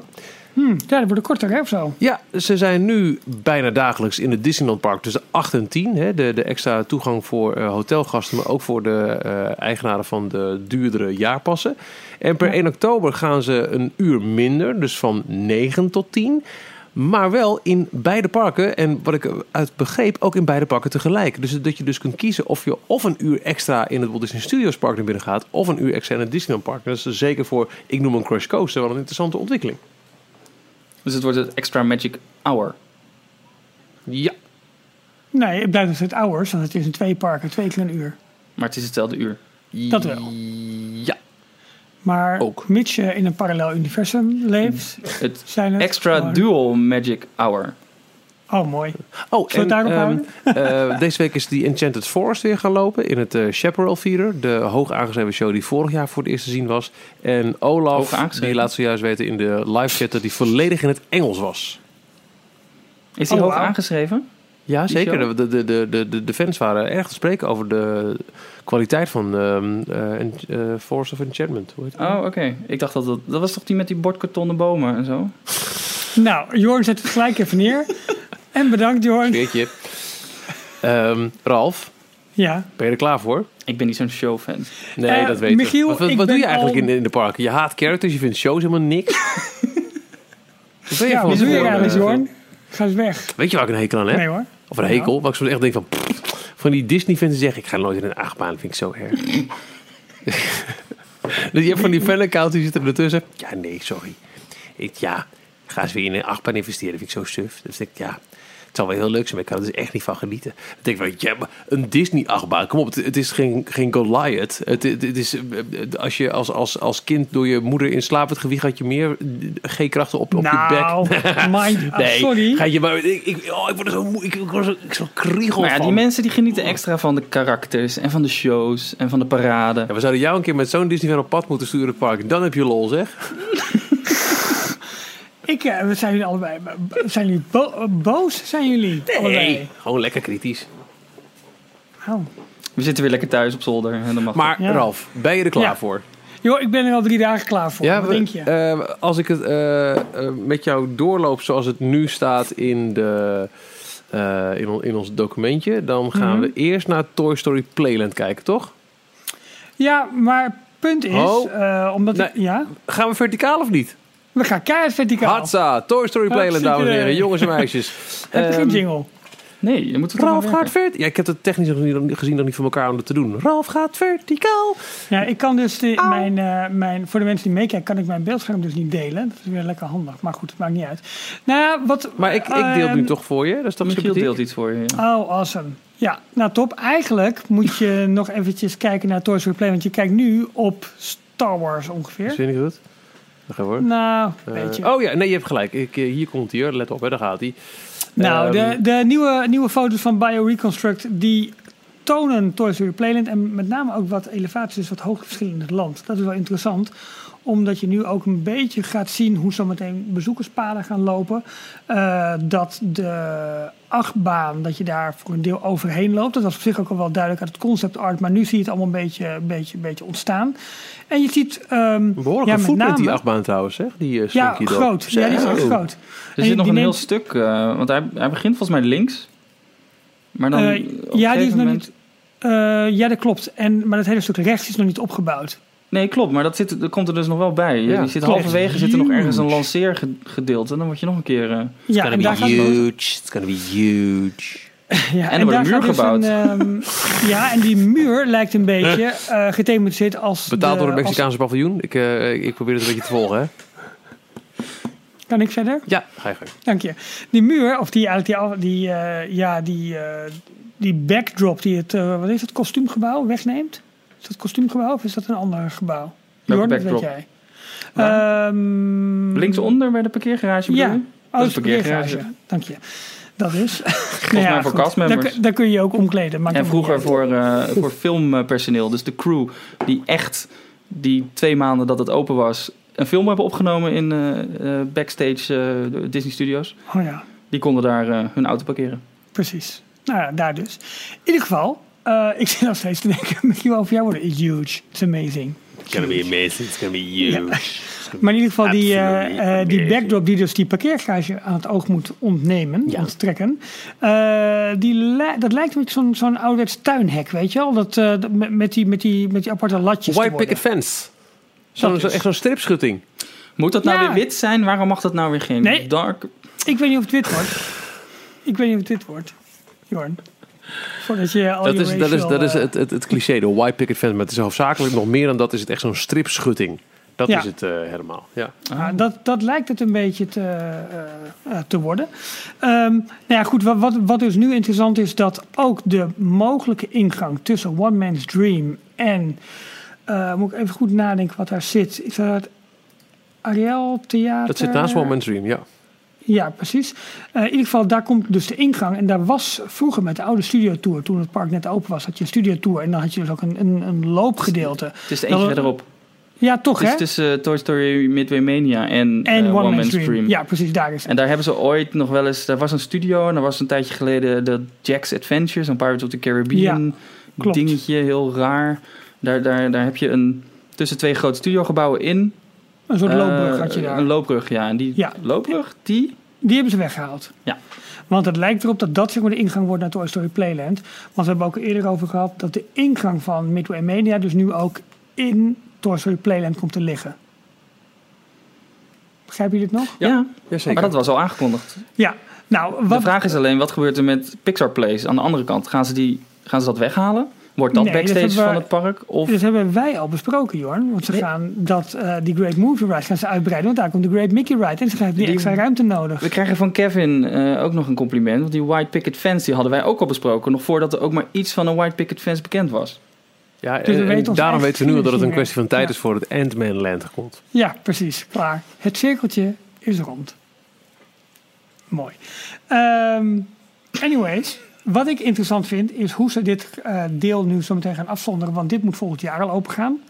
Hm, ja, dat wordt korter, hè, of zo? Ja, ze zijn nu bijna dagelijks in het Disneyland Park tussen 8 en 10. Hè, de, de extra toegang voor eh, hotelgasten, maar ook voor de eh, eigenaren van de duurdere jaarpassen. En per 1 oktober gaan ze een uur minder, dus van 9 tot 10. Maar wel in beide parken. En wat ik uit begreep, ook in beide parken tegelijk. Dus dat je dus kunt kiezen of je of een uur extra in het Walt Disney Studios Park naar binnen gaat. Of een uur extra in het Disneyland Park. Dat is dus zeker voor, ik noem een Crush Coaster, wel een interessante ontwikkeling. Dus het wordt het extra magic hour. Ja, Nee, het blijft het hours, want het is in twee parken, twee keer een uur. Maar het is hetzelfde uur. Dat wel. Maar Ook. mits je in een parallel universum leeft, Het zijn het extra gewoon- dual magic hour. Oh, mooi. Oh, Zullen we het daarop ehm, eh, deze week is die Enchanted Forest weer gaan lopen in het eh Chaparral Theater. De hoog aangeschreven show die vorig jaar voor het eerst te zien was. En Olaf, die laat zojuist weten in de live chat dat die volledig in het Engels was. Is die Oh, hoog aangeschreven? Ja, zeker. de, de, de, de, de fans waren erg te spreken over de kwaliteit van ehm eh, eh, Forest of Enchantment. Hoe heet het? Oh, oké. Ik dacht dat dat... Dat was toch die met die bordkartonnen bomen en zo? Nou, Jorn zet het gelijk even neer. en bedankt, Jorn. Sfeertje. Ehm, Ralf, Ja. ben je er klaar voor? Ik ben niet zo'n showfan. Nee, Eh, dat weet ik. Michiel, Wat, wat, ik wat doe je eigenlijk al- in, in de parken? Je haat characters, je vindt shows helemaal niks. Wat ben je Ja, voor wat doe je voor- eigenlijk, Jorn? Ga eens weg. Weet je waar ik een hekel aan heb? Nee hoor. Of een hekel, waar ik soms echt denk van... pff, van die Disney-fans die zeggen... ik ga nooit in een achtbaan, dat vind ik zo erg. dus je hebt van die fan-accounts die zitten ertussen. Ja, nee, sorry. Ik, ja, ga eens weer in een achtbaan investeren, vind ik zo suf. Dus ik, ja... Het zal wel heel leuk zijn, maar ik kan er dus echt niet van genieten. Dan denk ik van, ja, maar een Disney-achtbaan. Kom op, het, het is geen, geen Goliath. Het, het, het is, als je als, als, als kind door je moeder in slaap werd gewiegd... had je meer G-krachten op, op je bek. nou, ah, Nee, sorry. Ga je maar, ik, ik, oh, ik word er zo moe, ik, ik word er zo, kriegel Maar ja, van. die mensen die genieten extra van de karakters en van de shows en van de parade. Ja, we zouden jou een keer met zo'n Disney van op pad moeten sturen het park. Dan heb je lol, zeg. Ik, eh, we zijn jullie allebei. Zijn jullie bo- boos? Zijn jullie allebei? gewoon lekker kritisch. Oh. We zitten weer lekker thuis op zolder en dan mag Maar Ja. Ralf, ben je er klaar Ja. voor? Joh, ik ben er al drie dagen klaar voor. Wat we- denk je? eh, als ik het eh, met jou doorloop zoals het nu staat in, de, eh, in, on- in ons documentje... dan gaan Mhm. we eerst naar Toy Story Playland kijken, toch? ja, maar punt is, Oh. omdat Nee. ik, ja, Gaan we verticaal of niet? We gaan keihard verticaal. Hatsa, Toy Story Playland, dames en heren. Jongens en meisjes. Heb je geen Ehm, jingle? Nee, je moet het Ralf gaat verticaal. Ja, ik heb het technisch nog niet, gezien nog niet voor elkaar om dat te doen. Ralf gaat verticaal. Ja, ik kan dus de, mijn, eh, mijn, voor de mensen die meekijken, kan ik mijn beeldscherm dus niet delen. Dat is weer lekker handig, maar goed, het maakt niet uit. Nou ja, wat... Maar ik, ik deel nu ehm, toch voor je. Dat is toch Michiel deelt iets voor je. ja. Oh, awesome. Ja, nou top. Eigenlijk moet je nog eventjes kijken naar Toy Story Play, want je kijkt nu op Star Wars ongeveer. Dat vind ik goed. Hoor. Nou, Eh, weet je. oh ja, nee, je hebt gelijk. Ik, eh, hier komt hij hoor. Let op, hè, daar gaat hij. Nou, Ehm, de, de nieuwe, nieuwe foto's van BioReconstruct die tonen Toy Story Playland en met name ook wat elevaties, dus wat hoogteverschillen in het land. Dat is wel interessant, omdat je nu ook een beetje gaat zien hoe zometeen bezoekerspaden gaan lopen. Eh, dat de achtbaan, dat je daar voor een deel overheen loopt. Dat was op zich ook al wel duidelijk uit het concept art, maar nu zie je het allemaal een beetje, een beetje, een beetje ontstaan. En je ziet... ehm, Een behoorlijke ja, met name- die achtbaan trouwens, hè? Die uh, Ja, groot. Ja, die is echt groot. Er En zit nog een heel neemt- stuk, eh, want hij, hij begint volgens mij links. Maar dan ja, die is nog niet. eh, ja, dat klopt. En, maar dat hele stuk rechts is nog niet opgebouwd. Nee, klopt, maar dat, zit, dat komt er dus nog wel bij. Ja, je zit klopt. halverwege zit er nog ergens een lanceergedeelte. En dan word je nog een keer... eh, Ja, gonna en be daar huge. It's gonna be huge. ja, En er wordt daar een muur dus gebouwd. een, ehm, ja, en die muur lijkt een beetje eh gethematiseerd als. Betaald de- door het als- Mexicaanse paviljoen. Ik, eh, ik probeer het een beetje te volgen, hè? Kan ik verder? Ja, ga je gang. Dank je. Die muur, of die eigenlijk die, al- die, eh, ja, die, eh, die backdrop die het, wat is het, kostuumgebouw wegneemt? Is dat kostuumgebouw of is dat een ander gebouw? Jorn, dat weet jij. Ehm, Linksonder bij de parkeergarage bedoel Ja, oh, Dat is parkeergarage. Dank je. Dat is. Volgens mij voor castmembers. Daar, kun- daar kun je ook omkleden. maakt En vroeger voor, eh, voor filmpersoneel, dus de crew, die echt die twee maanden dat het open was, een film hebben opgenomen in eh, eh, backstage Disney Studios. Oh ja, Die konden daar hun auto parkeren. precies. Nou ja, daar dus. In ieder geval, eh, ik zit nog steeds te denken, misschien wel over jou worden. It's huge. It's amazing. It's gonna be amazing. It's gonna be huge. Maar in ieder geval, die, eh, eh, die backdrop die dus die parkeergarage aan het oog moet ontnemen, Ja. onttrekken. eh, die li- dat lijkt een beetje zo'n zo'n ouderwets tuinhek, weet je wel? Dat, eh, met, die, met, die, met die aparte latjes. White picket fence. Zo'n, Dat zo, is. echt zo'n stripschutting. Moet dat nou Ja. weer wit zijn? Waarom mag dat nou weer geen Nee. dark? Ik weet niet of het wit wordt. Ik weet niet of het wit wordt. Jorn. Voordat je al Dat is, dat is, dat is eh, het, het, het cliché, de white picket fence. Maar het is hoofdzakelijk nog meer dan dat. Is het echt zo'n stripschutting. Dat Ja. is het eh, helemaal. Ja. Ja, dat, dat lijkt het een beetje te, eh, te worden. Ehm, nou ja, goed, wat, wat, dus nu interessant is, dat ook de mogelijke ingang tussen One Man's Dream en. moet ik even goed nadenken wat daar zit. Is dat Ariel Theater? Dat zit naast One Man's Dream, ja. Ja, precies. Eh, in ieder geval, daar komt dus de ingang. En daar was vroeger met de oude studiotour, toen het park net open was, had je een studiotour. En dan had je dus ook een, een, een loopgedeelte. Het is de eentje verderop. Ja, toch Het is hè? tussen eh, Toy Story Midway Mania en, en eh, One, Man's Dream. Ja, precies, daar is het. En daar hebben ze ooit nog wel eens... Er was een studio en er was een tijdje geleden de Jack's Adventures, een Pirates of the Caribbean dingetje, heel raar. Daar, daar, daar heb je een tussen twee grote studiogebouwen in. Een soort eh, loopbrug had je daar. Een loopbrug, ja. En die Ja. loopbrug, die... Die hebben ze weggehaald. Ja. Want het lijkt erop dat dat zeg maar, de ingang wordt naar Toy Story Playland. Want we hebben ook eerder over gehad dat de ingang van Midway Media dus nu ook in Toy Story Playland komt te liggen. Begrijp je dit nog? Ja, Jazeker. maar dat was al aangekondigd. Ja. Nou, De vraag is alleen, wat gebeurt er met Pixar Place? Aan de andere kant, gaan ze, die, gaan ze dat weghalen? Wordt dat Nee, backstage we- van het park? Of dat hebben wij al besproken, Jorn. Want ze gaan dat, eh, die Great Movie Ride gaan ze uitbreiden. Want daar komt de Great Mickey Ride. En ze hebben die Die- extra ruimte nodig. We krijgen van Kevin eh, ook nog een compliment. Want die white picket fence die hadden wij ook al besproken. Nog voordat er ook maar iets van een white picket fence bekend was. Ja, Dus we en, daarom weten we nu al dat het een kwestie van tijd Ja. is voor het Ant-Man Land komt. Ja, precies. Klaar. Het cirkeltje is rond. Mooi. Ehm, anyways, wat ik interessant vind is hoe ze dit eh, deel nu zo meteen gaan afzonderen. Want dit moet volgend jaar al open gaan.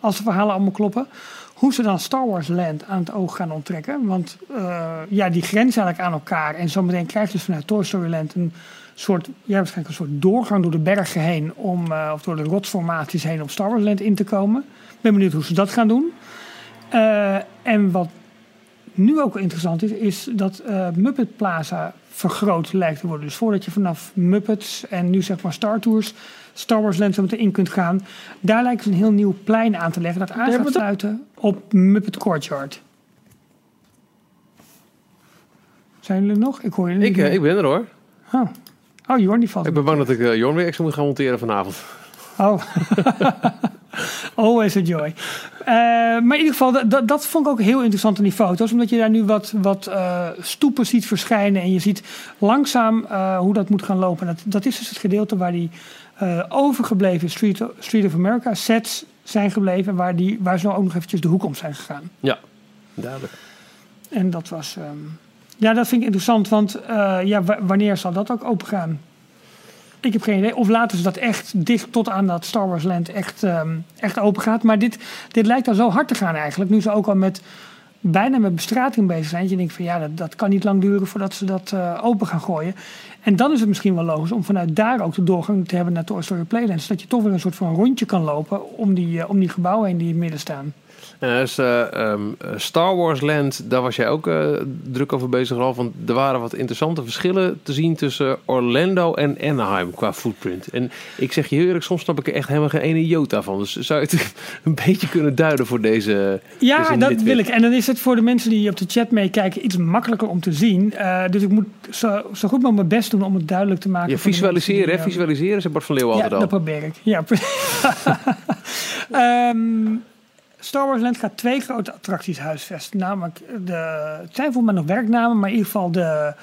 Als de verhalen allemaal kloppen. Hoe ze dan Star Wars Land aan het oog gaan onttrekken. Want eh, ja, die grenzen eigenlijk aan elkaar. En zometeen krijg je dus vanuit Toy Story Land een soort, ja, waarschijnlijk een soort doorgang door de bergen heen. Om, eh, of door de rotsformaties heen om Star Wars Land in te komen. Ik ben benieuwd hoe ze dat gaan doen. En wat nu ook interessant is, is dat Muppet Plaza vergroot lijkt te worden. Dus voordat je vanaf Muppets en nu zeg maar Star Tours Star Wars Land zo meteen in kunt gaan, daar lijkt ze een heel nieuw plein aan te leggen dat aan gaat sluiten op Muppet Courtyard. Zijn jullie er nog? Ik hoor jullie Ik, eh, ik ben er hoor. Oh. oh, Jorn die valt. Ik ben bang dat ik uh, Jorn weer extra moet gaan monteren vanavond. Oh. Always a joy. Eh, maar in ieder geval, dat, dat, vond ik ook heel interessant in die foto's. Omdat je daar nu wat, wat eh, stoepen ziet verschijnen. En je ziet langzaam eh, hoe dat moet gaan lopen. Dat, dat is dus het gedeelte waar die eh, overgebleven Street, Street of America sets zijn gebleven. Waar, die, waar ze nou ook nog eventjes de hoek om zijn gegaan. Ja, duidelijk. En dat was... ehm, ja, dat vind ik interessant. Want eh, ja, wa- wanneer zal dat ook open gaan? Ik heb geen idee. Of laten ze dat echt dicht tot aan dat Star Wars Land echt, ehm, echt open gaat. Maar dit, dit lijkt al zo hard te gaan eigenlijk. Nu ze ook al met bijna met bestrating bezig zijn. Je denkt van ja, dat, dat kan niet lang duren voordat ze dat eh, open gaan gooien. En dan is het misschien wel logisch om vanuit daar ook de doorgang te hebben naar Toy Story Playland. Zodat je toch weer een soort van rondje kan lopen om die, eh, om die gebouwen heen die in het midden staan. En dus, Star Wars Land, daar was jij ook eh, druk over bezig, Ralf. Want er waren wat interessante verschillen te zien tussen Orlando en Anaheim qua footprint. En ik zeg je heel eerlijk, soms snap ik er echt helemaal geen ene jota van. Dus zou je het een beetje kunnen duiden voor deze Ja, deze dat wil ik. En dan is het voor de mensen die op de chat meekijken iets makkelijker om te zien. Eh, dus ik moet zo, zo goed mogelijk mijn best doen om het duidelijk te maken. Ja, visualiseren, hè? Visualiseren, zei Bart van Leeuwen Ja, altijd dat al. probeer ik. Ja, Ehm, Star Wars Land gaat twee grote attracties huisvesten. Namelijk, de, het zijn volgens mij nog werknamen, maar in ieder geval de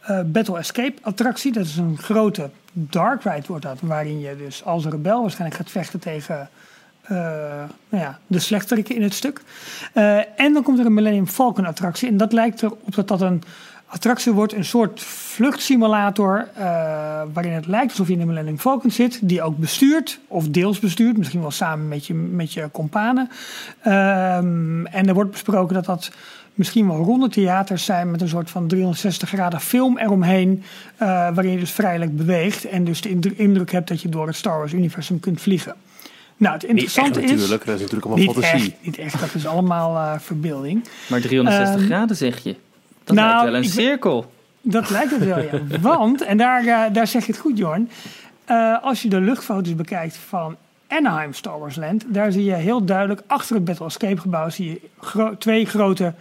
eh, Battle Escape attractie. Dat is een grote dark ride wordt dat. Waarin je dus als rebel waarschijnlijk gaat vechten tegen eh, nou ja, de slechteriken in het stuk. Eh, en dan komt er een Millennium Falcon attractie. En dat lijkt erop dat dat een attractie wordt. Een soort vluchtsimulator. eh, waarin het lijkt alsof je in de Millennium Falcon zit. Die ook bestuurt. Of deels bestuurt. Misschien wel samen met je, met je companen. Ehm, en er wordt besproken dat dat misschien wel ronde theaters zijn met een soort van 360 graden film eromheen, eh, waarin je dus vrijelijk beweegt en dus de indruk, hebt dat je door het Star Wars universum kunt vliegen. Nou, het Niet echt interessante is natuurlijk, dat is natuurlijk allemaal niet fantasie. echt, niet echt, dat is allemaal eh, verbeelding. Maar 360 Ehm, graden zeg je. Dat nou, lijkt wel een cirkel. Dat lijkt het wel, ja. Want, en daar, eh, daar zeg je het goed, Jorn. eh, als je de luchtfoto's bekijkt van Anaheim Star Wars Land, daar zie je heel duidelijk achter het Battle Escape gebouw zie je gro- twee grote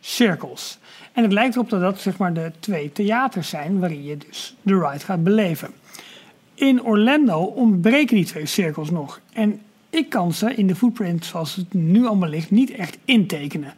cirkels. En het lijkt erop dat dat zeg maar de twee theaters zijn waarin je dus de ride gaat beleven. In Orlando ontbreken die twee cirkels nog. En ik kan ze in de footprint zoals het nu allemaal ligt niet echt intekenen.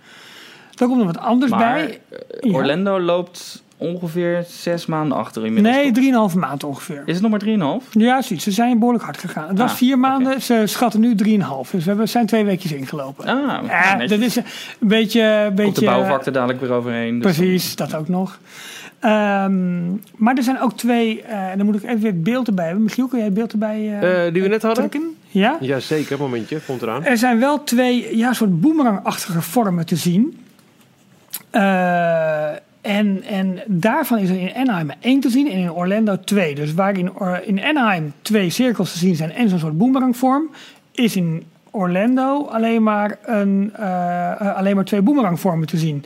Daar komt er wat anders Maar bij. eh, Ja. Orlando loopt ongeveer zes maanden achter inmiddels. Nee? 3,5 maand ongeveer. Is het nog maar 3,5? Ja, zoiets. Ze zijn behoorlijk hard gegaan. Het was Ah, vier maanden, ze schatten nu 3,5. Dus we hebben, zijn twee weekjes ingelopen. Ah, Ja, netjes. dat is een beetje... Komt beetje de bouwvak er dadelijk weer overheen. dus Precies, dat ook nog. Ehm, maar er zijn ook twee, eh, en dan moet ik even weer beeld erbij hebben. Michiel, kun jij het beeld erbij eh, Eh, die we net hadden? trekken? Ja? Jazeker, momentje, komt eraan. Er zijn wel twee ja, soort boemerangachtige vormen te zien. Eh, en, en daarvan is er in Anaheim één te zien en in Orlando twee. Dus waar in, in Anaheim twee cirkels te zien zijn en zo'n soort boemerangvorm, is in Orlando alleen maar, een, eh, eh, alleen maar twee boemerangvormen te zien.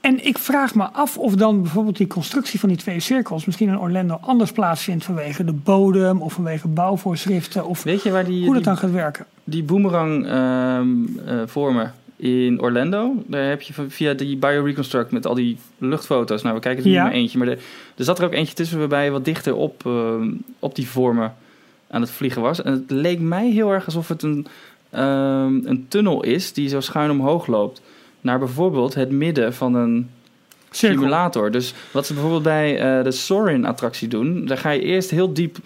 En ik vraag me af of dan bijvoorbeeld die constructie van die twee cirkels misschien in Orlando anders plaatsvindt vanwege de bodem of vanwege bouwvoorschriften of Weet je waar die, hoe dat die, dan gaat werken. die boomerang ehm, eh, vormen in Orlando? Daar heb je van- via die BioReconstruct met al die luchtfoto's. Nou, we kijken er Ja. nu maar eentje. Maar er, er zat er ook eentje tussen waarbij je wat dichter op, ehm, op die vormen aan het vliegen was. En het leek mij heel erg alsof het een, ehm, een tunnel is die zo schuin omhoog loopt. Naar bijvoorbeeld het midden van een Cirkel. simulator. Dus wat ze bijvoorbeeld bij eh, de Sorin-attractie doen, daar ga je eerst heel diep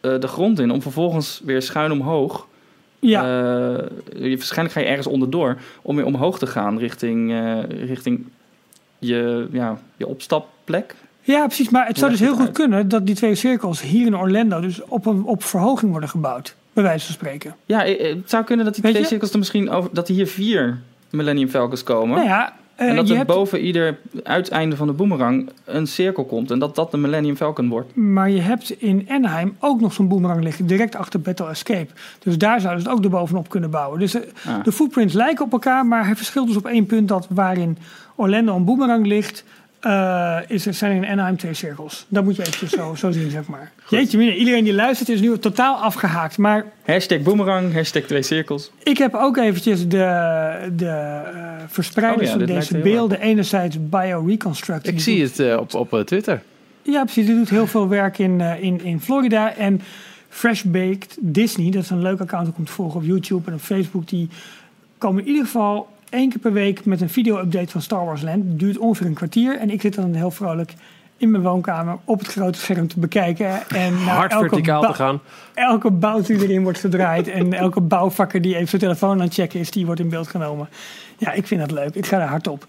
eh, de grond in, om vervolgens weer schuin omhoog. Ja. eh, je, waarschijnlijk ga je ergens onderdoor om weer omhoog te gaan richting, eh, richting je, ja, je opstapplek. Ja, precies. Maar het zou dus heel goed kunnen dat die twee cirkels hier in Orlando dus op, een, op verhoging worden gebouwd. Bij wijze van spreken. Ja, eh, het zou kunnen dat die Weet twee je? cirkels er misschien over, dat er hier vier Millennium Falcons komen. Nou ja, en dat er hebt, boven ieder uiteinde van de boomerang een cirkel komt. En dat dat de Millennium Falcon wordt. maar je hebt in Anaheim ook nog zo'n boomerang liggen, direct achter Battle Escape. Dus daar zouden ze het ook erbovenop kunnen bouwen. Dus de, Ah. de footprints lijken op elkaar, maar het verschilt dus op één punt dat waarin Orlando een boomerang ligt, eh, is er, zijn in Anaheim twee cirkels. Dat moet je eventjes zo, zo zien, zeg maar. Jeetje iedereen die luistert is nu totaal afgehaakt. Maar Hashtag boomerang, hashtag twee cirkels. Ik heb ook eventjes de, de eh, verspreiders Oh ja, van deze beelden. Enerzijds BioReconstruct. Ik Die zie doet- het eh, op, op Twitter. Ja, precies. Die doet heel veel werk in, eh, in, in Florida. En Fresh Baked Disney, dat is een leuk account om te volgen op YouTube en op Facebook. Die komen in ieder geval één keer per week met een video-update van Star Wars Land. Duurt ongeveer een kwartier. En ik zit dan heel vrolijk in mijn woonkamer op het grote scherm te bekijken. En naar Hard verticaal te gaan. elke bout die erin wordt gedraaid en elke bouwvakker die even zijn telefoon aan het checken is, die wordt in beeld genomen. Ja, ik vind dat leuk. Ik ga er hard op.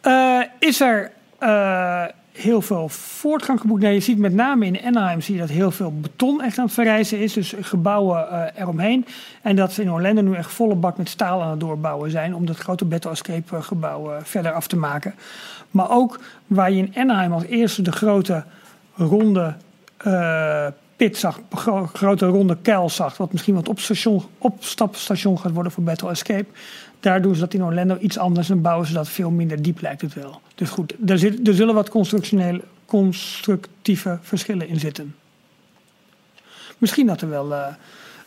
Eh, is er eh, heel veel voortgang geboekt? Nee, je ziet met name in Anaheim zie je dat heel veel beton echt aan het verrijzen is. Dus gebouwen eh, eromheen. En dat ze in Orlando nu echt volle bak met staal aan het doorbouwen zijn. Om dat grote Battle Escape eh, gebouw eh, verder af te maken. Maar ook waar je in Anaheim als eerste de grote ronde pit zag, gro- grote ronde kuil zag, wat misschien wat op station, opstapstation gaat worden voor Battle Escape. Daar doen ze dat in Orlando iets anders en bouwen ze dat veel minder diep lijkt het wel. Dus goed, er, zit, er zullen wat constructionele, constructieve verschillen in zitten. Misschien dat er wel eh,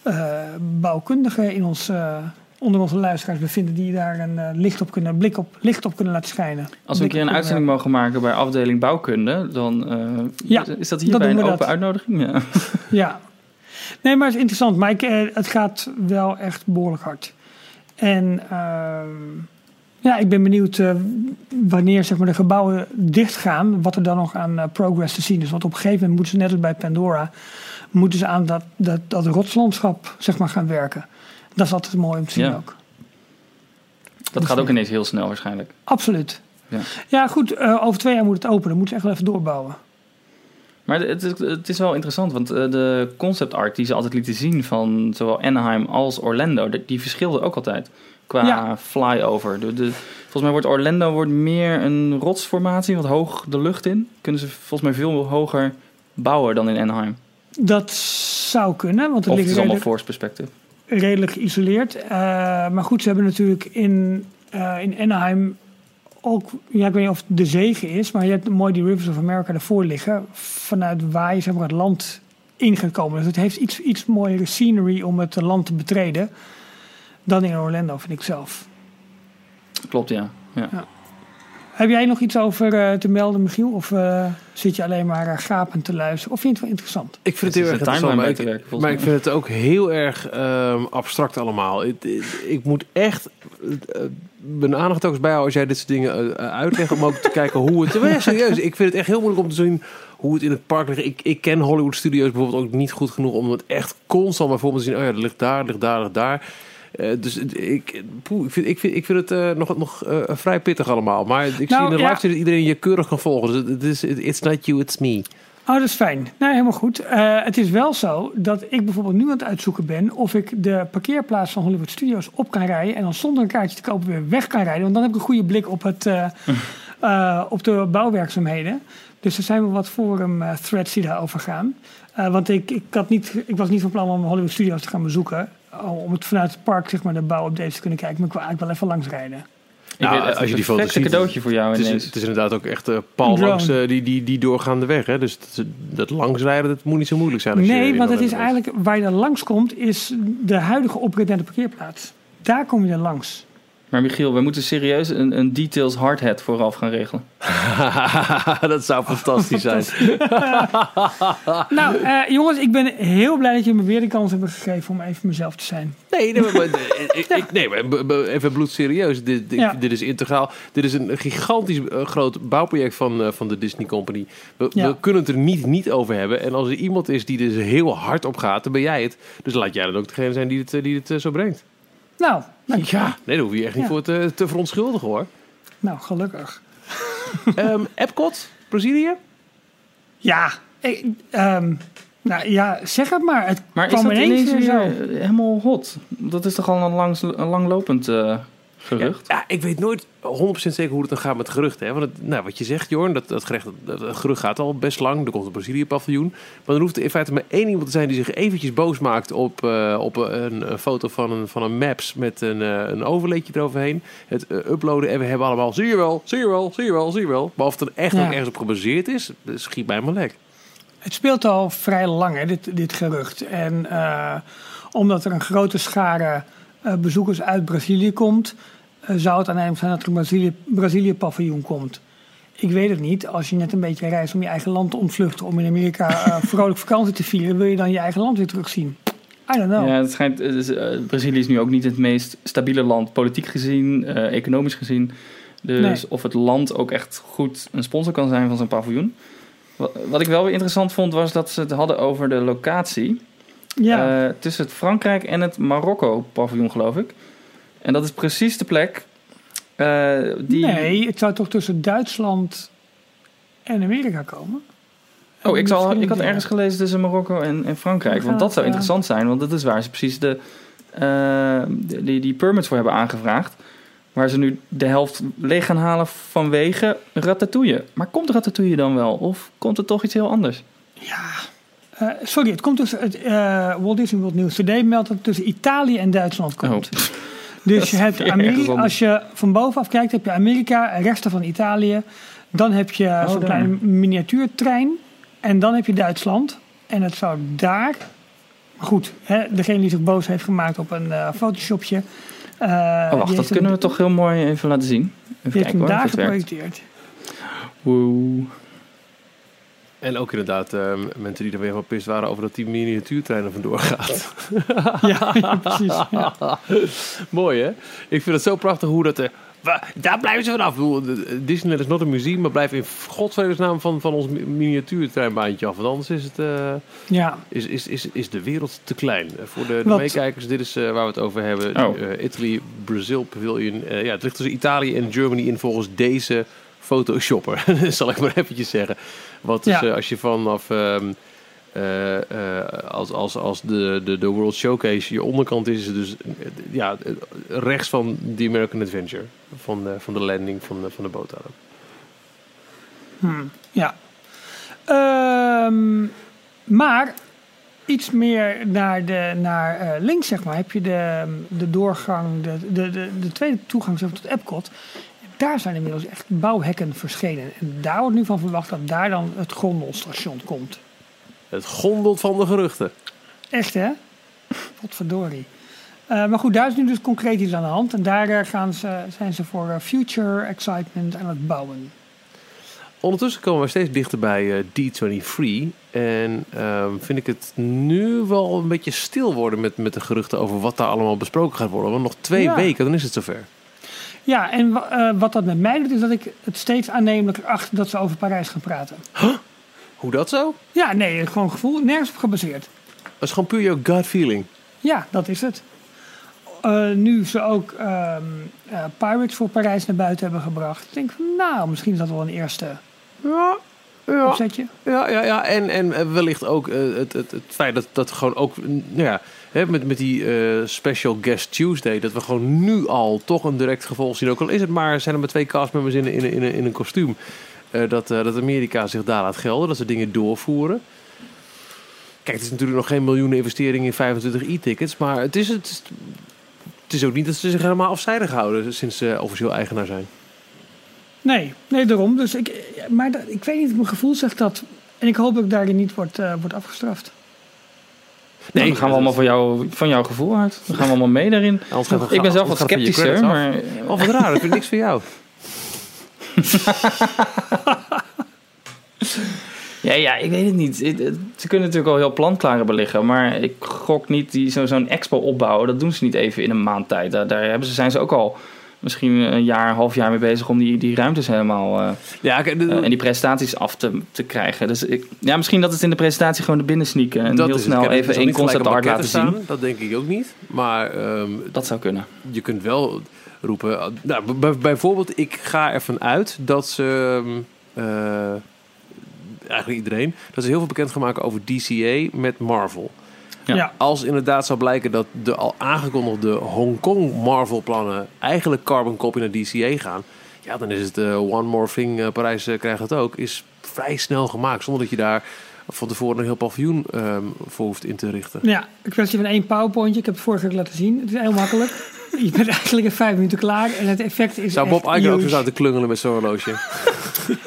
eh, bouwkundigen in ons, eh, onder onze luisteraars bevinden die daar een licht op kunnen, blik op, licht op kunnen laten schijnen. Als we een keer een uitzending mogen maken bij afdeling bouwkunde, dan Ja, is dat hierbij een open dat. uitnodiging. Ja. Ja. Nee, maar het is interessant. Maar ik, het gaat wel echt behoorlijk hard. En ehm, ja, ik ben benieuwd eh, wanneer zeg maar, de gebouwen dichtgaan, wat er dan nog aan eh, progress te zien is. Want op een gegeven moment moeten ze net als bij Pandora, moeten ze aan dat, dat, dat rotslandschap zeg maar, gaan werken. Dat is altijd mooi om te zien Ja. ook. Dat gaat ook ineens heel snel waarschijnlijk. Absoluut. Ja. Ja, goed, eh, over twee jaar moet het openen. Dan moeten ze echt wel even doorbouwen. Maar het, het, het is wel interessant, want eh, de concept art die ze altijd lieten zien van zowel Anaheim als Orlando, die verschilde ook altijd qua Ja. flyover. De, de, volgens mij wordt Orlando wordt meer een rotsformatie, wat hoog de lucht in. Kunnen ze volgens mij veel hoger bouwen dan in Anaheim. Dat zou kunnen, want het Of het ligt is allemaal redelijk, force perspective. redelijk geïsoleerd. Eh, maar goed, ze hebben natuurlijk in, eh, in Anaheim ook, ja, ik weet niet of het de zegen is, maar je hebt mooi die Rivers of America ervoor liggen, vanuit waar je zeg maar, het land in gaat komen. Dus het heeft iets, iets mooiere scenery om het land te betreden dan in Orlando, vind ik zelf. Klopt, ja. ja. Heb jij nog iets over eh, te melden, Michiel? Of eh, zit je alleen maar uh, gapend te luisteren? Of vind je het wel interessant? Ik vind Het het is heel erg een interessant, maar, ik, werken, maar ik vind het ook heel erg ehm, abstract allemaal. Ik, ik, ik moet echt eh, mijn aandacht ook eens bijhouden als jij dit soort dingen eh, uitlegt. Om ook te kijken hoe het... Ja, serieus, ik vind het echt heel moeilijk om te zien hoe het in het park ligt. Ik, ik ken Hollywood Studios bijvoorbeeld ook niet goed genoeg om het echt constant bijvoorbeeld te zien. Oh ja, dat ligt daar, dat ligt daar, dat ligt daar. Eh, dus ik, poeh, ik, vind, ik, vind, ik vind het eh, nog, nog eh, vrij pittig allemaal. Maar ik Nou, zie in de ja. live dat iedereen je keurig kan volgen. Dus het- is, it's not you, it's me. Oh, dat is fijn. Nee, helemaal goed. Eh, het is wel zo dat ik bijvoorbeeld nu aan het uitzoeken ben of ik de parkeerplaats van Hollywood Studios op kan rijden en dan zonder een kaartje te kopen weer weg kan rijden. Want dan heb ik een goede blik op, het, eh, eh, op de bouwwerkzaamheden. Dus er zijn wel wat forum eh, threads die daarover gaan. Eh, want ik, ik, had niet, ik was niet van plan om Hollywood Studios te gaan bezoeken. Oh, Om het vanuit het park zeg maar, de bouwupdates te kunnen kijken. Maar ik wil eigenlijk wel even langs rijden. Ik Nou, weet, als je die een foto's ziet, cadeautje voor jou Het is, ineens. het is inderdaad ook echt eh pal Drone. langs eh, die, die, die doorgaande weg. Hè? Dus dat, dat langsrijden, dat moet niet zo moeilijk zijn. Als je Nee, want het is bent. eigenlijk waar je dan langs komt, is de huidige oprit naar de parkeerplaats. Daar kom je dan langs. Maar Michiel, we moeten serieus een, een details hardhead vooraf gaan regelen. dat zou fantastisch zijn. Nou, eh, jongens, ik ben heel blij dat jullie me weer de kans hebben gegeven om even mezelf te zijn. Nee, nee, maar, maar- ik, ik- nee, maar b- b- even bloedserieus. Dit, dit, Ja. dit is integraal. Dit is een gigantisch eh, groot bouwproject van, eh, van de Disney Company. We, Ja. we kunnen het er niet, niet over hebben. En als er iemand is die er heel hard op gaat, dan ben jij het. Dus laat jij dan ook degene zijn die het, die het zo brengt. Nou, dank je. Ja, nee, daar hoef je echt niet Ja. voor te, te verontschuldigen hoor. Nou, gelukkig. Ehm Epcot, Brazilië? Ja, ik, ehm, nou ja, zeg het maar. Het Maar is kwam dat ineens weer weer zo. helemaal hot? Dat is toch al een, langs, een langlopend eh, gerucht? Ja, ik weet nooit 100% zeker hoe het dan gaat met geruchten. Hè? Want het, nou, wat je zegt, Jorn, dat, dat, gerecht, dat, dat gerucht gaat al best lang. Er komt een Brazilië-paviljoen. Maar er hoeft in feite maar één iemand te zijn die zich eventjes boos maakt op, eh, op een, een foto van een, van een maps met een, eh, een overleedje eroverheen. Het eh, uploaden en we hebben allemaal, zie je wel, zie je wel, zie je wel, zie je wel. Maar of het er echt Ja. ook ergens op gebaseerd is, dat schiet mij maar lek. Het speelt al vrij lang, hè, dit, dit gerucht. En eh, omdat er een grote schare eh, bezoekers uit Brazilië komt, zou het aannemelijk zijn dat er een Brazilië- Brazilië-paviljoen komt. Ik weet het niet. Als je net een beetje reist om je eigen land te ontvluchten, om in Amerika eh, vrolijk vakantie te vieren, wil je dan je eigen land weer terugzien? I don't know. Ja, het schijnt, eh, Brazilië is nu ook niet het meest stabiele land, politiek gezien, eh, economisch gezien. Dus Nee. of het land ook echt goed een sponsor kan zijn van zo'n paviljoen. Wat, wat ik wel weer interessant vond, was dat ze het hadden over de locatie. Ja. Eh, tussen het Frankrijk en het Marokko-paviljoen, geloof ik. En dat is precies de plek eh, die... Nee, het zou toch tussen Duitsland en Amerika komen? Oh, ik, zal, ik had ergens gelezen tussen Marokko en, en Frankrijk. Want dat zou interessant zijn, want dat is waar ze precies de, eh, die, die, die permits voor hebben aangevraagd. Waar ze nu de helft leeg gaan halen vanwege Ratatouille. Maar komt Ratatouille dan wel? Of komt het toch iets heel anders? Ja. Eh, sorry, het komt tussen het Walt Disney World News Today meldt dat het tussen Italië en Duitsland komt. Oh. Dus je hebt Amerika, als je van bovenaf kijkt, heb je Amerika, resten van Italië. Dan heb je zo'n Oh, daar. kleine miniatuurtrein. En dan heb je Duitsland. En het zou daar. Goed, hè, degene die zich boos heeft gemaakt op een eh photoshopje. eh, Oh, wacht, dat heeft kunnen we hem- toch heel mooi even laten zien. Even heeft kijken hem hoor, daar geprojecteerd. Woe. En ook inderdaad eh, mensen die er weer van pist waren over dat die miniatuurtrein er vandoor gaat. Ja, ja, precies. Ja. Mooi hè? Ik vind het zo prachtig hoe dat... wa- daar blijven ze vanaf. Disneyland is not een museum, maar blijf in godsvredesnaam van, van ons mi- miniatuurtreinbaantje af. Want anders is, het, eh, ja. is, is, is, is de wereld te klein. Voor de, meekijkers, dit is waar we het over hebben. Oh. Italy, Brazil Pavilion. Ja, het ligt tussen Italië en Germany in volgens deze photoshopper. zal ik maar eventjes zeggen. Wat dus, Ja. eh, als je vanaf... ehm, eh, eh, als, als, als de, de, de World Showcase je onderkant is, dus ja, rechts van The American Adventure. Van de, van de landing van de, van de boot. aan. Ja. Ehm, maar iets meer naar, de, naar links, zeg maar, heb je de, de doorgang, de, de, de, de tweede toegang zeg maar, tot Epcot. Daar zijn inmiddels echt bouwhekken verschenen. En daar wordt nu van verwacht dat daar dan het gondelstation komt. Het gondelt van de geruchten. Echt, hè? Wat verdorie. Eh, maar goed, daar is nu dus concreet iets aan de hand. En daar eh, gaan ze, zijn ze voor eh, future excitement aan het bouwen. Ondertussen komen we steeds dichter bij eh, D23. En ehm, vind ik het nu wel een beetje stil worden met, met de geruchten over wat daar allemaal besproken gaat worden. Want nog twee Ja. weken, dan is het zover. Ja, en eh, wat dat met mij doet, is dat ik het steeds aannemelijker acht dat ze over Parijs gaan praten. Hoe dat zo? Ja, nee, gewoon gevoel, nergens op gebaseerd. Dat is gewoon puur jouw gut feeling. Ja, dat is het. Eh, nu ze ook ehm, eh, Pirates voor Parijs naar buiten hebben gebracht. denk ik van, nou, misschien is dat wel een eerste Ja, ja. opzetje. Ja, ja, ja. En, en wellicht ook het, het, het feit dat dat gewoon ook, nou ja, met, met die eh, special guest Tuesday, dat we gewoon nu al toch een direct gevolg zien. Ook al is het maar, zijn er maar twee castmembers in, in, in, in een kostuum. eh, dat, eh, dat Amerika zich daar laat gelden, dat ze dingen doorvoeren. Kijk, het is natuurlijk nog geen miljoenen investering in 25 e-tickets, maar het is, het, het is ook niet dat ze zich helemaal afzijdig houden sinds ze officieel eigenaar zijn. Nee, nee, daarom. Dus ik, maar ik weet niet, mijn gevoel zegt dat. En ik hoop dat ik daarin niet wordt, wordt afgestraft. Nee, dan gaan we allemaal van, jou, van jouw gevoel uit. Dan gaan we allemaal mee daarin. Ik ben zelf wat sceptischer, maar Oh, wat raar, dat vind ik niks van jou. Ja, ja, ik weet het niet. Ze kunnen natuurlijk al heel planklaar hebben liggen, maar ik gok niet die zo- zo'n expo opbouwen. Dat doen ze niet even in een maand tijd. Daar, daar hebben ze, zijn ze ook al misschien een jaar, een half jaar mee bezig om die, die ruimtes helemaal eh, Ja, kijk, de- eh, en die presentaties af te, te krijgen. Dus ik, ja, misschien dat het in de presentatie gewoon er binnen sneaken en dat heel snel Kijk, even één concept art laten pakketten zien. staan, Dat denk ik ook niet. Maar ehm, Dat zou kunnen. je kunt wel roepen... Nou, bij- bijvoorbeeld, ik ga ervan uit dat ze... ehm, eh, eigenlijk iedereen... Dat ze heel veel bekend gaan maken over DCA met Marvel. Ja. Als inderdaad zou blijken dat de al aangekondigde Hongkong Marvel plannen... eigenlijk carbon copy naar DCA gaan... Ja, dan is het eh, One More Thing, eh, Parijs eh, krijgt het ook... is vrij snel gemaakt, zonder dat je daar van tevoren een heel paviljoen ehm, voor hoeft in te richten. Ja, een kwestie van één powerpointje. Ik heb het vorige keer laten zien. Het is heel makkelijk. Je bent eigenlijk in vijf minuten klaar. En het effect is Zou Bob Iger ook te klungelen met zo'n horloge?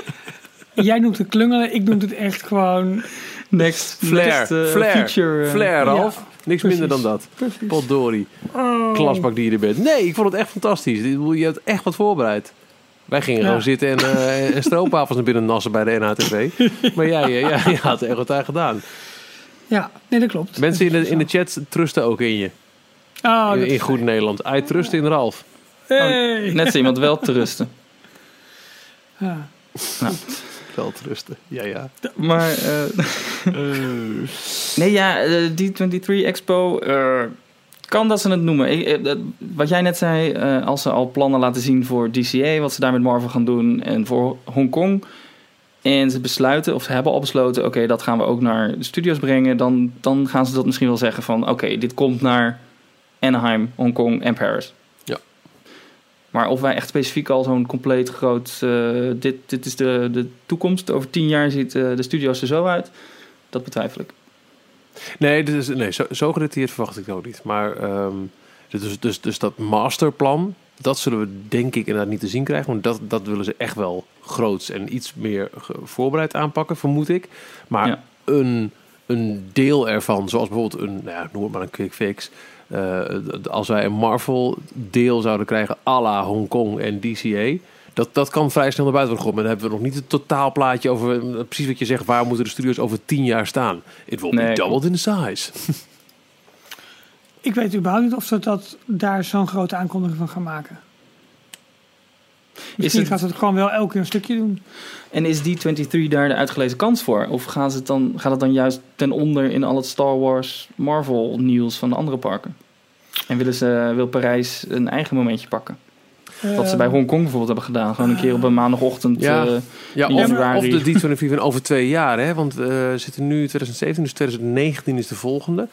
Jij noemt het klungelen. Ik noem het echt gewoon... Next, Flair, next, flair, feature, flair, Ralf. ja, Niks precies. minder dan dat. Precies. Potdorie. Oh. Klasbak die je er bent. Nee, ik vond het echt fantastisch. Dit- Je hebt echt wat voorbereid. Wij gingen Ja. gewoon zitten en, eh en stroopwafels naar binnen nassen bij de NHTV. maar jij, jij, jij had er echt wat aan gedaan. Ja, nee, dat klopt. Mensen in de, in de chat trusten ook in je. Oh, in, goed Nederland. Hij trust in Ralf. Hey. Net zo iemand wel te rusten. Ja. Wel trusten. Ja, ja. Maar, eh, nee, ja, eh, die 23 Expo, eh, kan dat ze het noemen. Ik, eh, dat- wat jij net zei, eh, als ze al plannen laten zien voor DCA, wat ze daar met Marvel gaan doen, en voor Hongkong. En ze besluiten, of ze hebben al besloten, oké, dat gaan we ook naar de studios brengen. Dan, dan gaan ze dat misschien wel zeggen van, oké, dit komt naar Anaheim, Hongkong en Paris. Maar of wij echt specifiek al zo'n compleet groot, eh, dit, dit is de, de toekomst, over tien jaar ziet eh, de studio's er zo uit, dat betwijfel ik. Nee, dit is, nee zo, zo gedetailleerd verwacht ik ook niet. Maar ehm, dus, dus, dus dat masterplan, dat zullen we denk ik inderdaad niet te zien krijgen. Want dat, dat willen ze echt wel groots en iets meer voorbereid aanpakken, vermoed ik. Maar Ja. een, een deel ervan, zoals bijvoorbeeld een, nou ja, noem het maar een quick fix. Eh, als wij een Marvel deel zouden krijgen à la Hongkong en DCA... Dat, dat kan vrij snel naar buiten worden gegooid. Maar dan hebben we nog niet het totaalplaatje over eh, precies wat je zegt. Waar moeten de studio's over tien jaar staan? It will be Nee, doubled in size. Ik weet überhaupt niet of ze dat daar zo'n grote aankondiging van gaan maken. Misschien het- gaat het gewoon wel elke keer een stukje doen. En is D23 daar de uitgelezen kans voor? Of gaan ze het dan, gaat het dan juist ten onder in al het Star Wars Marvel nieuws van de andere parken? En willen ze, wil Parijs een eigen momentje pakken? Wat ze bij Ehm, Hongkong bijvoorbeeld hebben gedaan. Gewoon een keer op een maandagochtend. Ja. eh, Ja, of, januari. of de D24 van over twee jaar. Hè? Want eh, we zitten nu in 2017, dus 2019 is de volgende.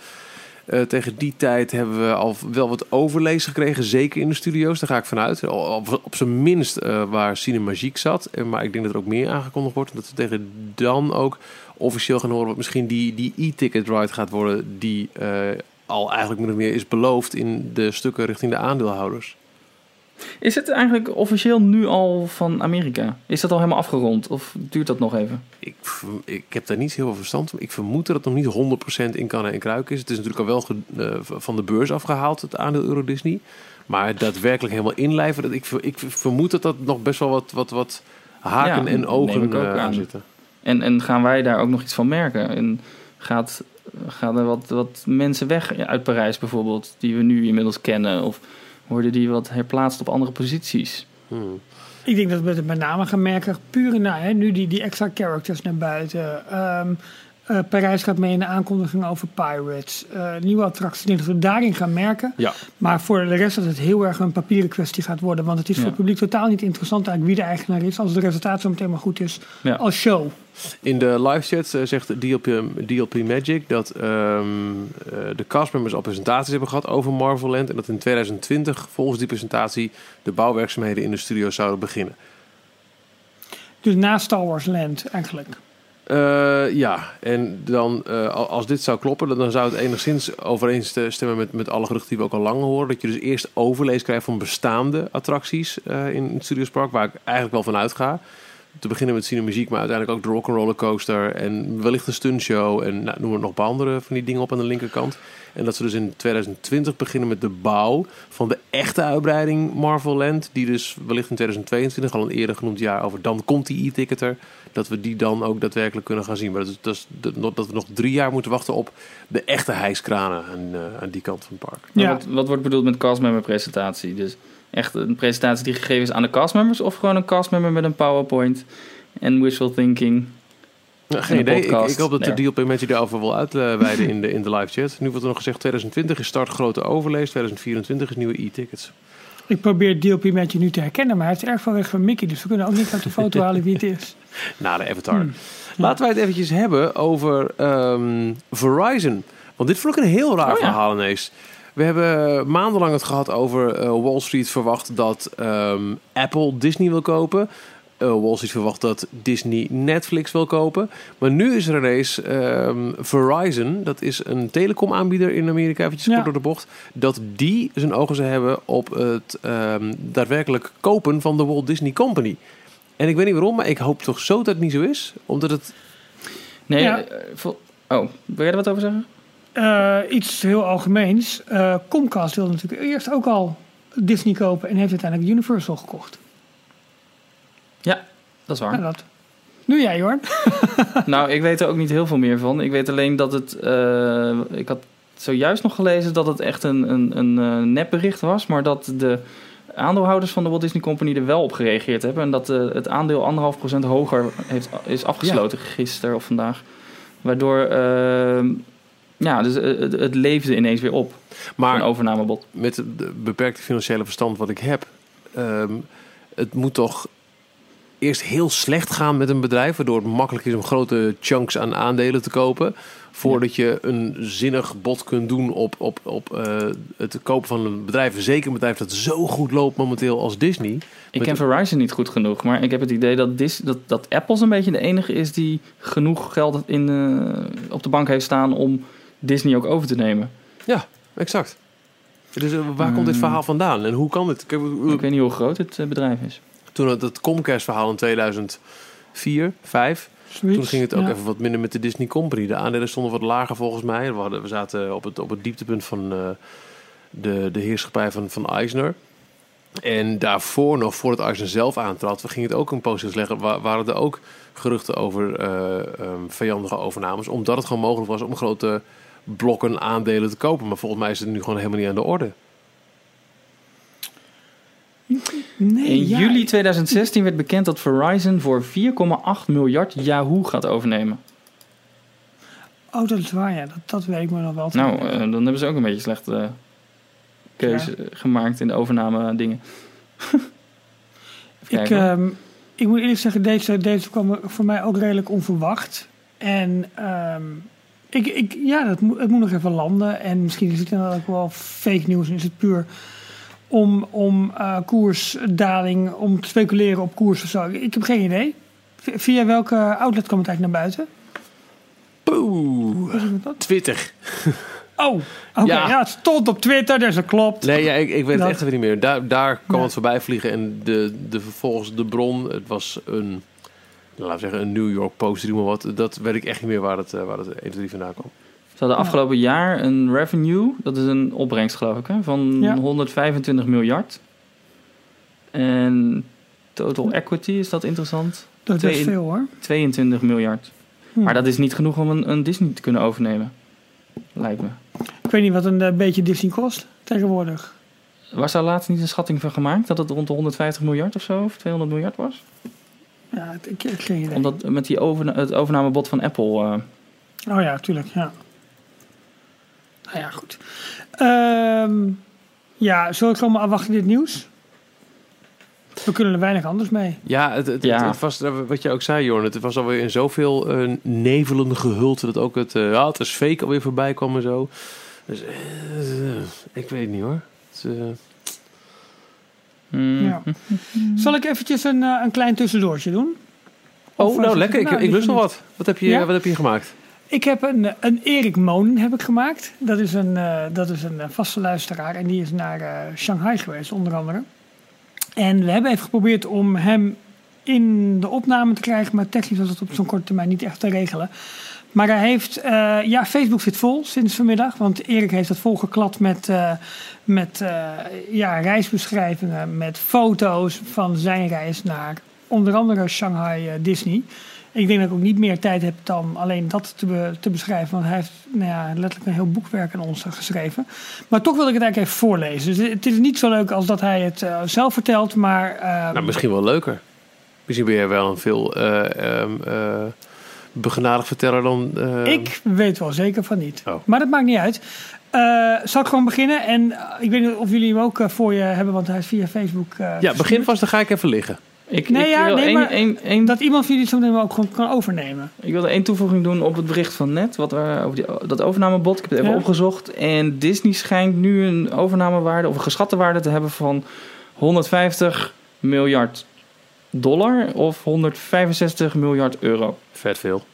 Eh, tegen die tijd hebben we al wel wat overlees gekregen. Zeker in de studio's, daar ga ik vanuit. Op, zijn minst eh, waar Cinemagique zat. Eh, maar ik denk dat er ook meer aangekondigd wordt. Dat we tegen dan ook officieel gaan horen... wat misschien die, die e-ticket ride gaat worden... die al eigenlijk min of meer is beloofd in de stukken richting de aandeelhouders. Is het eigenlijk officieel nu al van Amerika? Is dat al helemaal afgerond? Of duurt dat nog even? Ik, ik heb daar niet heel veel verstand van. Ik vermoed dat het nog niet 100% in kannen en kruik is. Het is natuurlijk al wel eh, van de beurs afgehaald, het aandeel Euro Disney. Maar daadwerkelijk helemaal inlijven, dat ik, ik vermoed dat dat nog best wel wat, wat, wat haken Ja, en ogen eh, aan aan. zitten. En, en gaan wij daar ook nog iets van merken? En gaat, gaan er wat, wat mensen weg uit Parijs bijvoorbeeld, die we nu inmiddels kennen? Of worden die wat herplaatst op andere posities? Hmm. Ik denk dat we het met name gaan merken, puur na, hè, nu die, die extra characters naar buiten. Ehm, eh, Parijs gaat mee in de aankondiging over Pirates. eh, nieuwe attracties. Ik denk dat we daarin gaan merken. Ja, Maar voor de rest dat het heel erg een papieren kwestie gaat worden. Want het is voor het publiek totaal niet interessant eigenlijk wie de eigenaar is. Als het resultaat zo meteen maar goed is Ja. als show. in de live chat eh, zegt DLP, DLP Magic dat ehm, eh, de castmembers al presentaties hebben gehad over Marvel Land. En dat in 2020 volgens die presentatie de bouwwerkzaamheden in de studio zouden beginnen. Dus na Star Wars Land eigenlijk. Eh, ja, en dan eh, al- als dit zou kloppen, dan- zou het enigszins overeenstemmen met, met alle geruchten die we ook al lang horen. Dat je dus eerst overlees krijgt van bestaande attracties eh, in het Studios Park, waar ik eigenlijk wel van uitga. Te beginnen met Cinemuziek, maar uiteindelijk ook de Rock'n'Roller Coaster en wellicht een stuntshow en nou, noem er nog een paar andere van die dingen op aan de linkerkant. En dat ze dus in 2020 beginnen met de bouw van de echte uitbreiding Marvel Land, die dus wellicht in 2022, al een eerder genoemd jaar over, dan komt die e-ticketer dat we die dan ook daadwerkelijk kunnen gaan zien. Maar dat, is, dat, is, dat, dat we nog drie jaar moeten wachten op de echte hijskranen aan, eh, aan die kant van het park. Maar Ja. Wat, wat wordt bedoeld met castmember presentatie? Dus echt een presentatie die gegeven is aan de castmembers of gewoon een castmember met een PowerPoint en wishful thinking? Nou, geen En een idee. Ik, podcast. ik hoop dat de. DLP mensen daarover wil uitweiden in de, in de live chat. Nu wordt er nog gezegd 2020 is start grote overlees, 2024 is nieuwe e-tickets. Ik probeer DLP met je nu te herkennen, maar hij heeft erg veel weg van Mickey. Dus we kunnen ook niet uit de foto halen wie het is. Na de Avatar. Laten wij het eventjes hebben over ehm, Verizon. Want dit vond ik een heel raar Oh ja. verhaal ineens. We hebben maandenlang het gehad over eh, Wall Street verwacht dat ehm, Apple Disney wil kopen. Eh, Wall Street verwacht dat Disney Netflix wil kopen. Maar nu is er ineens ehm, Verizon, dat is een telecomaanbieder in Amerika, eventjes Ja. kort door de bocht, dat die zijn ogen zou hebben op het ehm, daadwerkelijk kopen van de Walt Disney Company. En ik weet niet waarom, maar ik hoop toch zo dat het niet zo is. Omdat het Nee, Ja. eh, vol- oh, wil jij er wat over zeggen? Eh, iets heel algemeens. Eh, Comcast wilde natuurlijk eerst ook al Disney kopen en heeft uiteindelijk Universal gekocht. Ja, dat is waar. Nou, dat. Nu jij hoor. nou, ik weet er ook niet heel veel meer van. Ik weet alleen dat het. eh, ik had zojuist nog gelezen dat het echt een, een, een nepbericht was, maar dat de aandeelhouders van de Walt Disney Company er wel op gereageerd hebben. En dat het aandeel anderhalf procent hoger heeft, is afgesloten gisteren of vandaag. Waardoor. eh, ja, dus eh, het, het leefde ineens weer op. Maar een overnamebod. met het beperkte financiële verstand wat ik heb, ehm, het moet toch eerst heel slecht gaan met een bedrijf, waardoor het makkelijk is om grote chunks aan aandelen te kopen, voordat je een zinnig bod kunt doen op, op, op eh, het kopen van een bedrijf. Zeker een bedrijf dat zo goed loopt momenteel als Disney. Ik Met- ken Verizon niet goed genoeg, maar ik heb het idee dat, Dis, dat, dat Apple zo'n beetje de enige is die genoeg geld in, eh, op de bank heeft staan om Disney ook over te nemen. Exact. Dus eh, waar komt dit Hmm. verhaal vandaan en hoe kan dit? We- Ik weet niet hoe groot het eh, bedrijf is. Toen het, het Comcast-verhaal in 2004, 5, Zoiets. Toen ging het ook Ja. even wat minder met de Disney Company. De aandelen stonden wat lager volgens mij. We, hadden, we zaten op het, op het dieptepunt van eh, de, de heerschappij van, van Eisner. En daarvoor nog, voordat Arsen zelf aantrad, we gingen het ook een post leggen, wa- waren er ook geruchten over eh, ehm, vijandige overnames. Omdat het gewoon mogelijk was om grote blokken aandelen te kopen. Maar volgens mij is het nu gewoon helemaal niet aan de orde. Nee, In ja, juli 2016 werd bekend dat Verizon voor 4,8 miljard Yahoo gaat overnemen. Oh, dat is waar, ja. Dat, dat weet ik me nog wel. Nou, eh, dan hebben ze ook een beetje slechte keuze gemaakt in de overname dingen. ik, ehm, ik moet eerlijk zeggen, deze, deze kwam voor mij ook redelijk onverwacht. En ehm, ik, ik, ja, dat moet, het moet nog even landen. En misschien is het inderdaad ook wel fake nieuws. En is het puur om, om eh, koersdaling, om te speculeren op koers of zo. Ik heb geen idee. Via welke outlet kwam het eigenlijk naar buiten? Poeh? Twitter. Oh, oké. Ja. Ja. het stond op Twitter, dus dat klopt. Nee, ja, ik, ik weet het echt even niet meer. Daar, daar kwam Ja. het voorbij vliegen en de, de, vervolgens de bron, het was een, laten we zeggen, een New York Post, noem maar wat. Dat weet ik echt niet meer waar het, eh, waar het 1, 2, 3 vandaan kwam. Ze hadden afgelopen jaar een revenue, dat is een opbrengst geloof ik, hè, van Ja. 125 miljard. En total equity, is dat interessant? Dat is veel hoor. 22 miljard. Hm. Maar dat is niet genoeg om een, een Disney te kunnen overnemen. Lijkt me. Ik weet niet wat een eh, beetje Disney kost tegenwoordig. Was daar laatst niet een schatting van gemaakt? Dat het rond de 150 miljard of zo, of 200 miljard was? Ja, ik, ik heb geen idee. Omdat met die over, het overnamebod van Apple... eh, Oh ja, tuurlijk, ja. Nou ja, goed. Ehm, ja, zullen we gewoon maar afwachten dit nieuws? We kunnen er weinig anders mee. Ja, het, het, Ja. het- het was, wat je ook zei, Jorn, het was alweer in zoveel eh, nevelen gehuld dat ook het, eh, ja, het is fake alweer voorbij kwam en zo. Dus eh, ik weet niet hoor. Het, hmm. Ja. Zal ik eventjes een, eh, een klein tussendoortje doen? Of, Oh, eh, nou lekker. Ik, ik liever lust nog wat. Wat heb je, Ja? wat heb je gemaakt? Ik heb een, een Erik Monen heb ik gemaakt. Dat is een, eh, dat is een vaste luisteraar. En die is naar Shanghai geweest, onder andere. En we hebben even geprobeerd om hem in de opname te krijgen. Maar technisch was het op zo'n korte termijn niet echt te regelen. Maar hij heeft, eh, ja, Facebook zit vol sinds vanmiddag. Want Erik heeft het volgeklad met, eh, met eh, ja, reisbeschrijvingen, met foto's van zijn reis naar onder andere Shanghai Disney. Ik denk dat ik ook niet meer tijd heb dan alleen dat te, te beschrijven. Want hij heeft nou ja, letterlijk een heel boekwerk aan ons geschreven. Maar toch wil ik het eigenlijk even voorlezen. Dus het is niet zo leuk als dat hij het zelf vertelt. Maar ehm, Nou, misschien wel leuker. Misschien ben jij wel een veel eh ehm, eh, begenadigd verteller dan... eh, ik weet wel zeker van niet. Oh. Maar dat maakt niet uit. Eh, zal ik gewoon beginnen? En eh, ik weet niet of jullie hem ook voor je hebben, want hij is via Facebook. eh, Ja, begin vast, dan ga ik even liggen. Ik, Nee, ik, ja, wil nee, één- maar- één- één- Dat iemand van jullie het zo meteen ook gewoon kan overnemen. ik wilde één toevoeging doen op het bericht van net, wat we, over die, dat overnamebod. Ik heb het even Ja. opgezocht. En Disney schijnt nu een overnamewaarde, of een geschatte waarde te hebben van 150 miljard dollar of 165 miljard euro. Vet veel.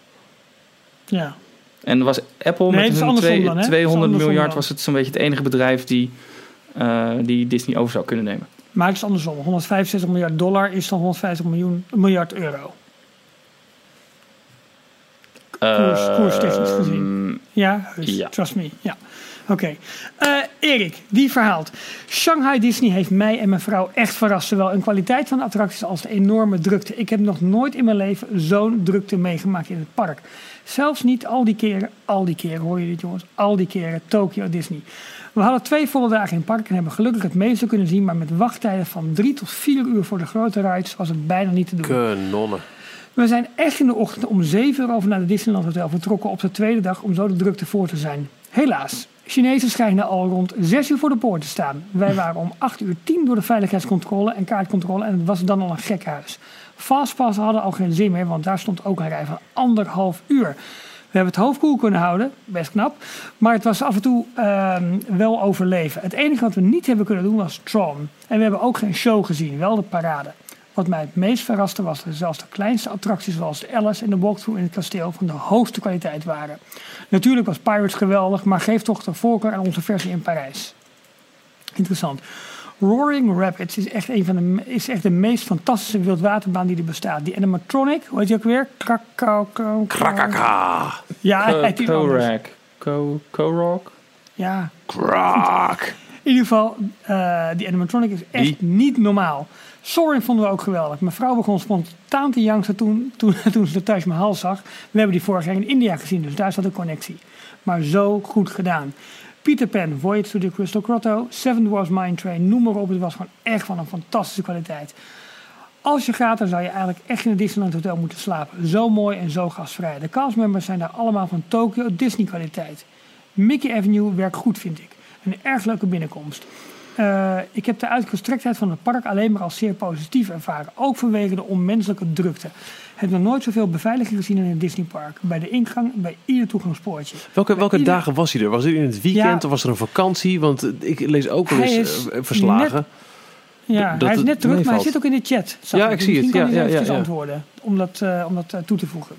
Ja. En was Apple Nee, met hun twee- dan, hè? Het is 200 andersom miljard dan. was het zo'n beetje het enige bedrijf die, eh, die Disney over zou kunnen nemen. Maar het is andersom. 165 miljard dollar is dan 150 miljoen, miljard euro. Koers- koerstechnisch gezien. Ehm, Ja, heus. Ja. trust me. Ja. Oké. Eh, Erik, die verhaalt. Shanghai Disney heeft mij en mijn vrouw echt verrast. Zowel in kwaliteit van de attracties als de enorme drukte. Ik heb nog nooit in mijn leven zo'n drukte meegemaakt in het park. Zelfs niet al die keren, al die keren, hoor je dit jongens, al die keren Tokyo Disney. We hadden twee volle dagen in het park en hebben gelukkig het meeste kunnen zien. Maar met wachttijden van drie tot vier uur voor de grote rides was het bijna niet te doen. Kanonnen. We zijn echt in de ochtend om 7 uur over naar de Disneyland Hotel vertrokken op de tweede dag om zo de drukte voor te zijn. Helaas, Chinezen schijnen al rond 6 uur voor de poort te staan. Wij waren om 8 uur 10 door de veiligheidscontrole en kaartcontrole en het was dan al een gek huis. Fastpass hadden al geen zin meer, want daar stond ook een rij van anderhalf uur. We hebben het hoofd koel kunnen houden, best knap. Maar het was af en toe ehm, wel overleven. Het enige wat we niet hebben kunnen doen was Tron. En we hebben ook geen show gezien, wel de parade. Wat mij het meest verraste was dat zelfs de kleinste attracties zoals de Alice en de walkthrough in het kasteel van de hoogste kwaliteit waren. Natuurlijk was Pirates geweldig, maar geef toch de voorkeur aan onze versie in Parijs. Interessant. Roaring Rapids is echt, een van de, is echt de meest fantastische wildwaterbaan die er bestaat. Die animatronic, hoe heet die ook weer? Krakau. Krakaka. Ja, hij Co- heet die anders. Korak. Co- Korok. Ja, Krak. In ieder geval, eh, die animatronic is echt Die? niet normaal. Soaring vonden we ook geweldig. Mijn vrouw begon spontaan te janksen toen, toen, toen ze de Taj Mahal zag. We hebben die vorig jaar in India gezien, dus daar zat een connectie. Maar zo goed gedaan. Peter Pan, Voyage to the Crystal Grotto, Seven Dwarfs Mine Train, noem maar op. Het was gewoon echt van een fantastische kwaliteit. Als je gaat, dan zou je eigenlijk echt in het Disneyland Hotel moeten slapen. Zo mooi en zo gastvrij. De castmembers zijn daar allemaal van Tokyo Disney kwaliteit. Mickey Avenue werkt goed, vind ik. Een erg leuke binnenkomst. Eh, ik heb de uitgestrektheid van het park alleen maar als zeer positief ervaren. Ook vanwege de onmenselijke drukte. Ik heb nog nooit zoveel beveiliging gezien in een Disneypark. Bij de ingang, bij ieder toegangspoortje. Welke, Bij welke ieder- dagen was hij er? Was hij in het weekend Ja. of was er een vakantie? Want ik lees ook wel eens eh, verslagen. Ja, dat hij is net terug, maar hij zit ook in de chat. Ja, ik zie het. Ja, ja, ja, ja. antwoorden om dat, eh, om dat toe te voegen.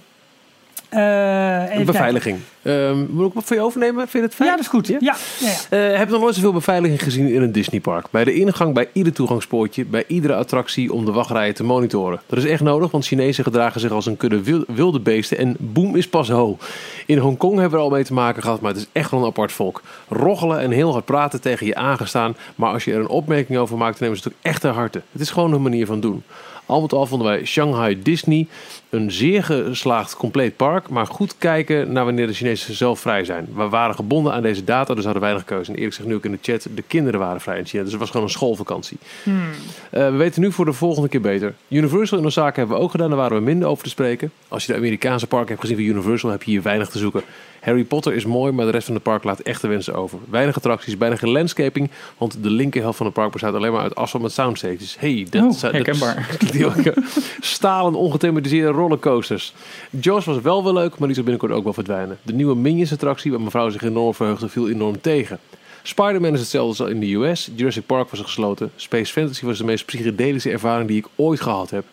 Eh. Beveiliging. Ehm, moet ik wat voor je overnemen? Vind je het fijn? Ja, dat is goed. Ja? Ja? Ja, ja, Eh, heb je nog nooit zoveel beveiliging gezien in een Disneypark? Bij de ingang, bij ieder toegangspoortje, bij iedere attractie om de wachtrijen te monitoren. Dat is echt nodig, want Chinezen gedragen zich als een kudde wil- wilde beesten en boem is pas ho. In Hongkong hebben we er al mee te maken gehad, maar het is echt wel een apart volk. Roggelen en heel hard praten tegen je aangestaan, maar als je er een opmerking over maakt, dan nemen ze het ook echt ter harte. Het is gewoon een manier van doen. Al met al vonden wij Shanghai Disney een zeer geslaagd compleet park. Maar goed kijken naar wanneer de Chinezen zelf vrij zijn. We waren gebonden aan deze data, dus hadden weinig keuze. En eerlijk zegt nu ook in de chat, de kinderen waren vrij in China. Dus het was gewoon een schoolvakantie. Hmm. Eh, we weten nu voor de volgende keer beter. Universal in Osaka hebben we ook gedaan, daar waren we minder over te spreken. Als je de Amerikaanse park hebt gezien van Universal, heb je hier weinig te zoeken. Harry Potter is mooi, maar de rest van het park laat echt de wensen over. Weinig attracties, bijna geen landscaping, want de linkerhelft van het park bestaat alleen maar uit asfalt met soundstages. Hey, dat, Oh, zou- dat herkenbaar. Stalen ongethematiseerde rollercoasters. Jaws was wel wel leuk, maar die zal binnenkort ook wel verdwijnen. De nieuwe Minions attractie, waar mevrouw zich enorm verheugde, viel enorm tegen. Spider-Man is hetzelfde als in de US. Jurassic Park was gesloten. Space Fantasy was de meest psychedelische ervaring die ik ooit gehad heb.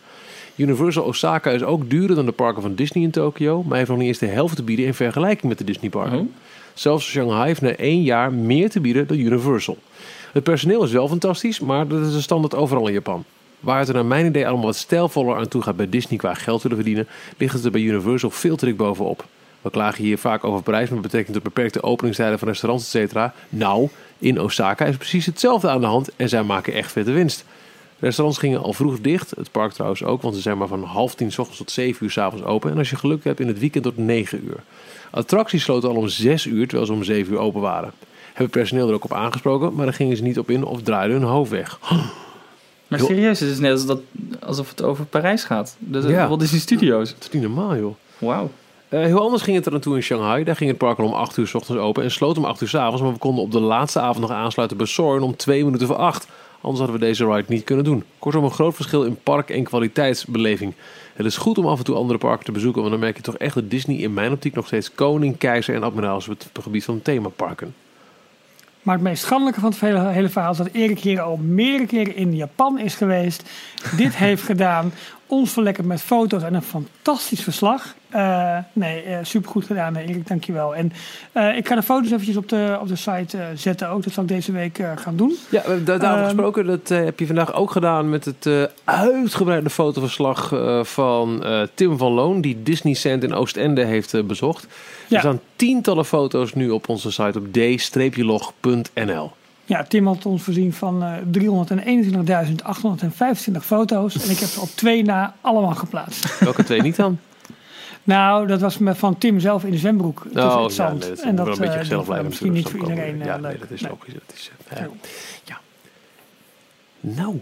Universal Osaka is ook duurder dan de parken van Disney in Tokio, maar heeft nog niet eens de helft te bieden in vergelijking met de Disneyparken. Oh. Zelfs Shanghai heeft na één jaar meer te bieden dan Universal. Het personeel is wel fantastisch, maar dat is de standaard overal in Japan. Waar het er naar mijn idee allemaal wat stijlvoller aan toe gaat bij Disney qua geld willen verdienen, ligt het er bij Universal veel te bovenop. We klagen hier vaak over prijs met betrekking tot beperkte openingstijden van restaurants, etc. Nou, in Osaka is precies hetzelfde aan de hand en zij maken echt vette winst. Restaurants gingen al vroeg dicht, het park trouwens ook, want ze zijn maar van half tien 's ochtends tot zeven uur 's avonds open. En als je geluk hebt in het weekend tot negen uur. Attracties sloten al om zes uur, terwijl ze om zeven uur open waren. Hebben personeel er ook op aangesproken, maar daar gingen ze niet op in of draaiden hun hoofd weg. Maar Joh. serieus, het is net dat, alsof het over Parijs gaat. Dus Ja. Walt Disney Studios. Dat is niet normaal, joh. Wauw. Eh, heel anders ging het er aan toe in Shanghai. Daar ging het park al om 8 uur s ochtends open en sloot om 8 uur s avonds. Maar we konden op de laatste avond nog aansluiten bij Soarin' om 2 minuten voor 8. Anders hadden we deze ride niet kunnen doen. Kortom, een groot verschil in park- en kwaliteitsbeleving. Het is goed om af en toe andere parken te bezoeken, want dan merk je toch echt dat Disney in mijn optiek nog steeds koning, keizer en admiraal is op het gebied van themaparken. Maar het meest schandelijke van het hele, verhaal is dat Erik hier al meerdere keren in Japan is geweest. Dit heeft gedaan. Ons verlekkerd met foto's en een fantastisch verslag. Eh, nee, eh, supergoed gedaan eh, Erik, dankjewel. En ik ga de foto's eventjes op de, op de site zetten ook. Dat zal ik deze week gaan doen. Ja, daarover Ehm, gesproken. Dat heb je vandaag ook gedaan met het uitgebreide fotoverslag van Tim van Loon, die Disney Cent in Oostende heeft bezocht. Ja. Er staan tientallen foto's nu op onze site op d-log.nl. Ja, Tim had ons voorzien van eh 321.825 foto's. En ik heb er op twee na allemaal geplaatst. Welke twee niet dan? Nou, dat was met, van Tim zelf in de zwembroek Oh, het ja, zand. nee, dat is en dat een beetje eh, zelf dat, eh, misschien niet voor iedereen eh, Ja, leuk. nee, dat is Nee. logisch. Dat is, Ja. ja. Nou,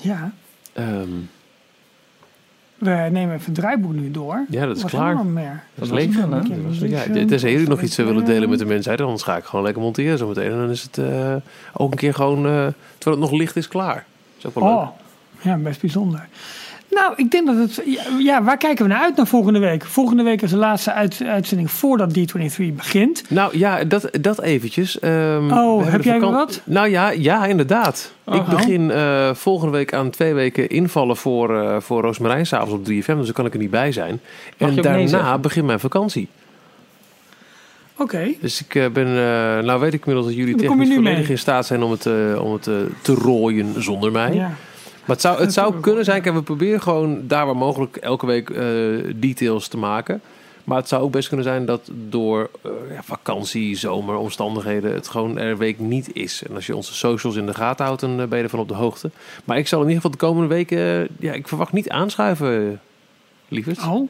Ja, ehm, we nemen even het draaiboek nu door. ja, dat is Wat klaar. meer? Dat leeg. Dat was- ja, tenzij jullie nog iets willen delen met de mensheid, anders ga ik gewoon lekker monteren zo meteen. En dan is het eh, ook een keer gewoon, eh, terwijl het nog licht is, klaar. Dat is ook wel leuk. Oh, ja, best bijzonder. Nou, ik denk dat het... Ja, waar kijken we naar uit naar volgende week? Volgende week is de laatste uit- uitzending voordat D23 begint. Nou ja, dat, dat eventjes. Ehm, Oh, heb jij wat? Nou ja, ja inderdaad. Oh. ik begin eh, volgende week aan twee weken invallen voor, eh voor Roosmarijn s'avonds op 3FM. Dus dan kan ik er niet bij zijn. Mag en daarna begint mijn vakantie. Oké. Dus ik eh, ben, eh, nou weet ik inmiddels dat jullie technisch volledig mee. in staat zijn om het, om het te rooien zonder mij. Ja. Maar het zou, het zou kunnen zijn, kijk, we proberen gewoon daar waar mogelijk elke week eh, details te maken. Maar het zou ook best kunnen zijn dat door eh, ja, vakantie, zomer, omstandigheden het gewoon er een week niet is. En als je onze socials in de gaten houdt, dan eh, ben je ervan op de hoogte. Maar ik zal in ieder geval de komende weken, ja, ik verwacht niet aanschuiven, lieverd. Oh.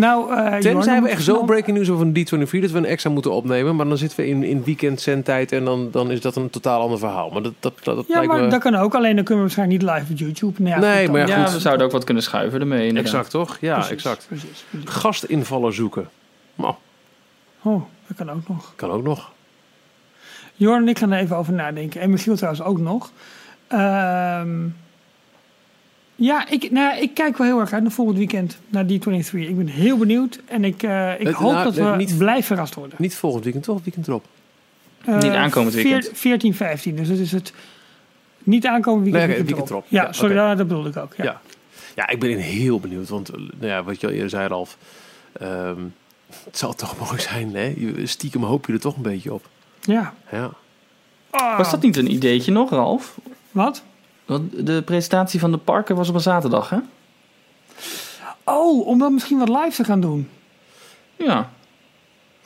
Nou, eh Jorn, Tenzij we echt zo breaking news over een D23 dat we een extra moeten opnemen. Maar dan zitten we in, in weekend zendtijd en dan, dan is dat een totaal ander verhaal. Maar dat, dat, dat, dat Ja, lijkt maar me... dat kan ook. Alleen dan kunnen we waarschijnlijk niet live op YouTube. Nou ja, Nee, goed, maar ja, Ja, goed. we zouden ook wat kunnen schuiven ermee. inderdaad. Exact, toch? Ja, Precies, exact. Precies, precies. Gastinvaller zoeken. Nou, Oh, dat kan ook nog. kan ook nog. Jorn en ik gaan er even over nadenken. En Michiel trouwens ook nog. Ehm, ja, ik, nou, ik kijk wel heel erg uit naar volgend weekend. Naar D23. Ik ben heel benieuwd. En ik, eh, ik Het- hoop nou, dat we niet- blijven verrast worden. Niet volgend weekend, toch? Het weekend erop. Eh, Niet aankomend weekend. veer- 14, 15. Dus dat is het niet aankomend weekend. Nee, weekend weekend erop. erop. Ja, Ja, sorry, dat bedoelde ik ook. Ja. Ja. Ja, ik ben heel benieuwd. Want eh, nou ja, wat je al eerder zei, Ralf. ehm, het zal toch mooi zijn, hè? Stiekem hoop je er toch een beetje op. Ja. Ja. Ah, Was dat niet een ideetje nog, Ralf? Wat? Want de presentatie van de parken was op een zaterdag, hè? Oh, om dat misschien wat live te gaan doen. Ja.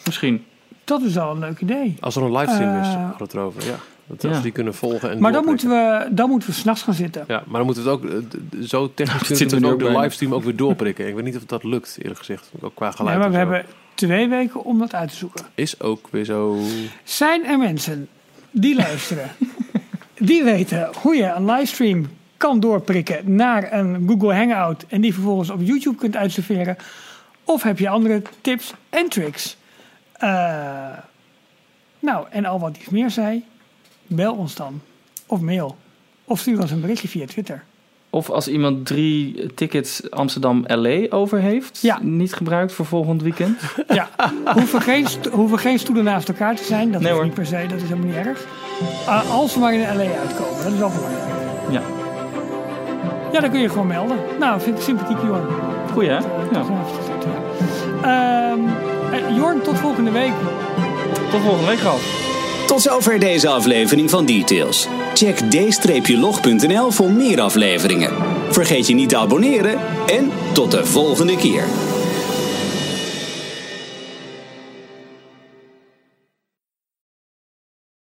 Misschien. Dat is wel een leuk idee. Als er een livestream is, Eh, hadden we het erover. Ja. Dat ja. als we die kunnen volgen. En Maar dan moeten, we, dan moeten we s'nachts gaan zitten. Ja, maar dan moeten we het ook eh, zo technisch Dat kunnen we ook de livestream ook weer doorprikken. Ik weet niet of dat lukt, eerlijk gezegd. Ook qua geluid. Nee, maar we zo. hebben twee weken om dat uit te zoeken. Is ook weer zo. Zijn er mensen die luisteren, die weten hoe je een livestream kan doorprikken naar een Google Hangout en die vervolgens op YouTube kunt uitserveren? Of heb je andere tips en tricks? Eh, nou, en al wat iets meer zei, bel ons dan. Of mail. Of stuur ons een berichtje via Twitter. Of als iemand drie tickets Amsterdam-LA over heeft, Ja. niet gebruikt voor volgend weekend. Ja, hoeven geen, hoeven geen stoelen naast elkaar te zijn. Dat Nee, is hoor. niet per se, dat is helemaal niet erg. Uh, als we maar in LA uitkomen, dat is wel belangrijk. Ja. Ja, dan kun je gewoon melden. Nou, vind ik sympathiek, Jorn. Goeie, hè? Dat Ja. Ehm, eh, Jorn, tot volgende week. Tot volgende week, Ralf. Tot zover deze aflevering van Details. Check d-log.nl voor meer afleveringen. Vergeet je niet te abonneren en tot de volgende keer.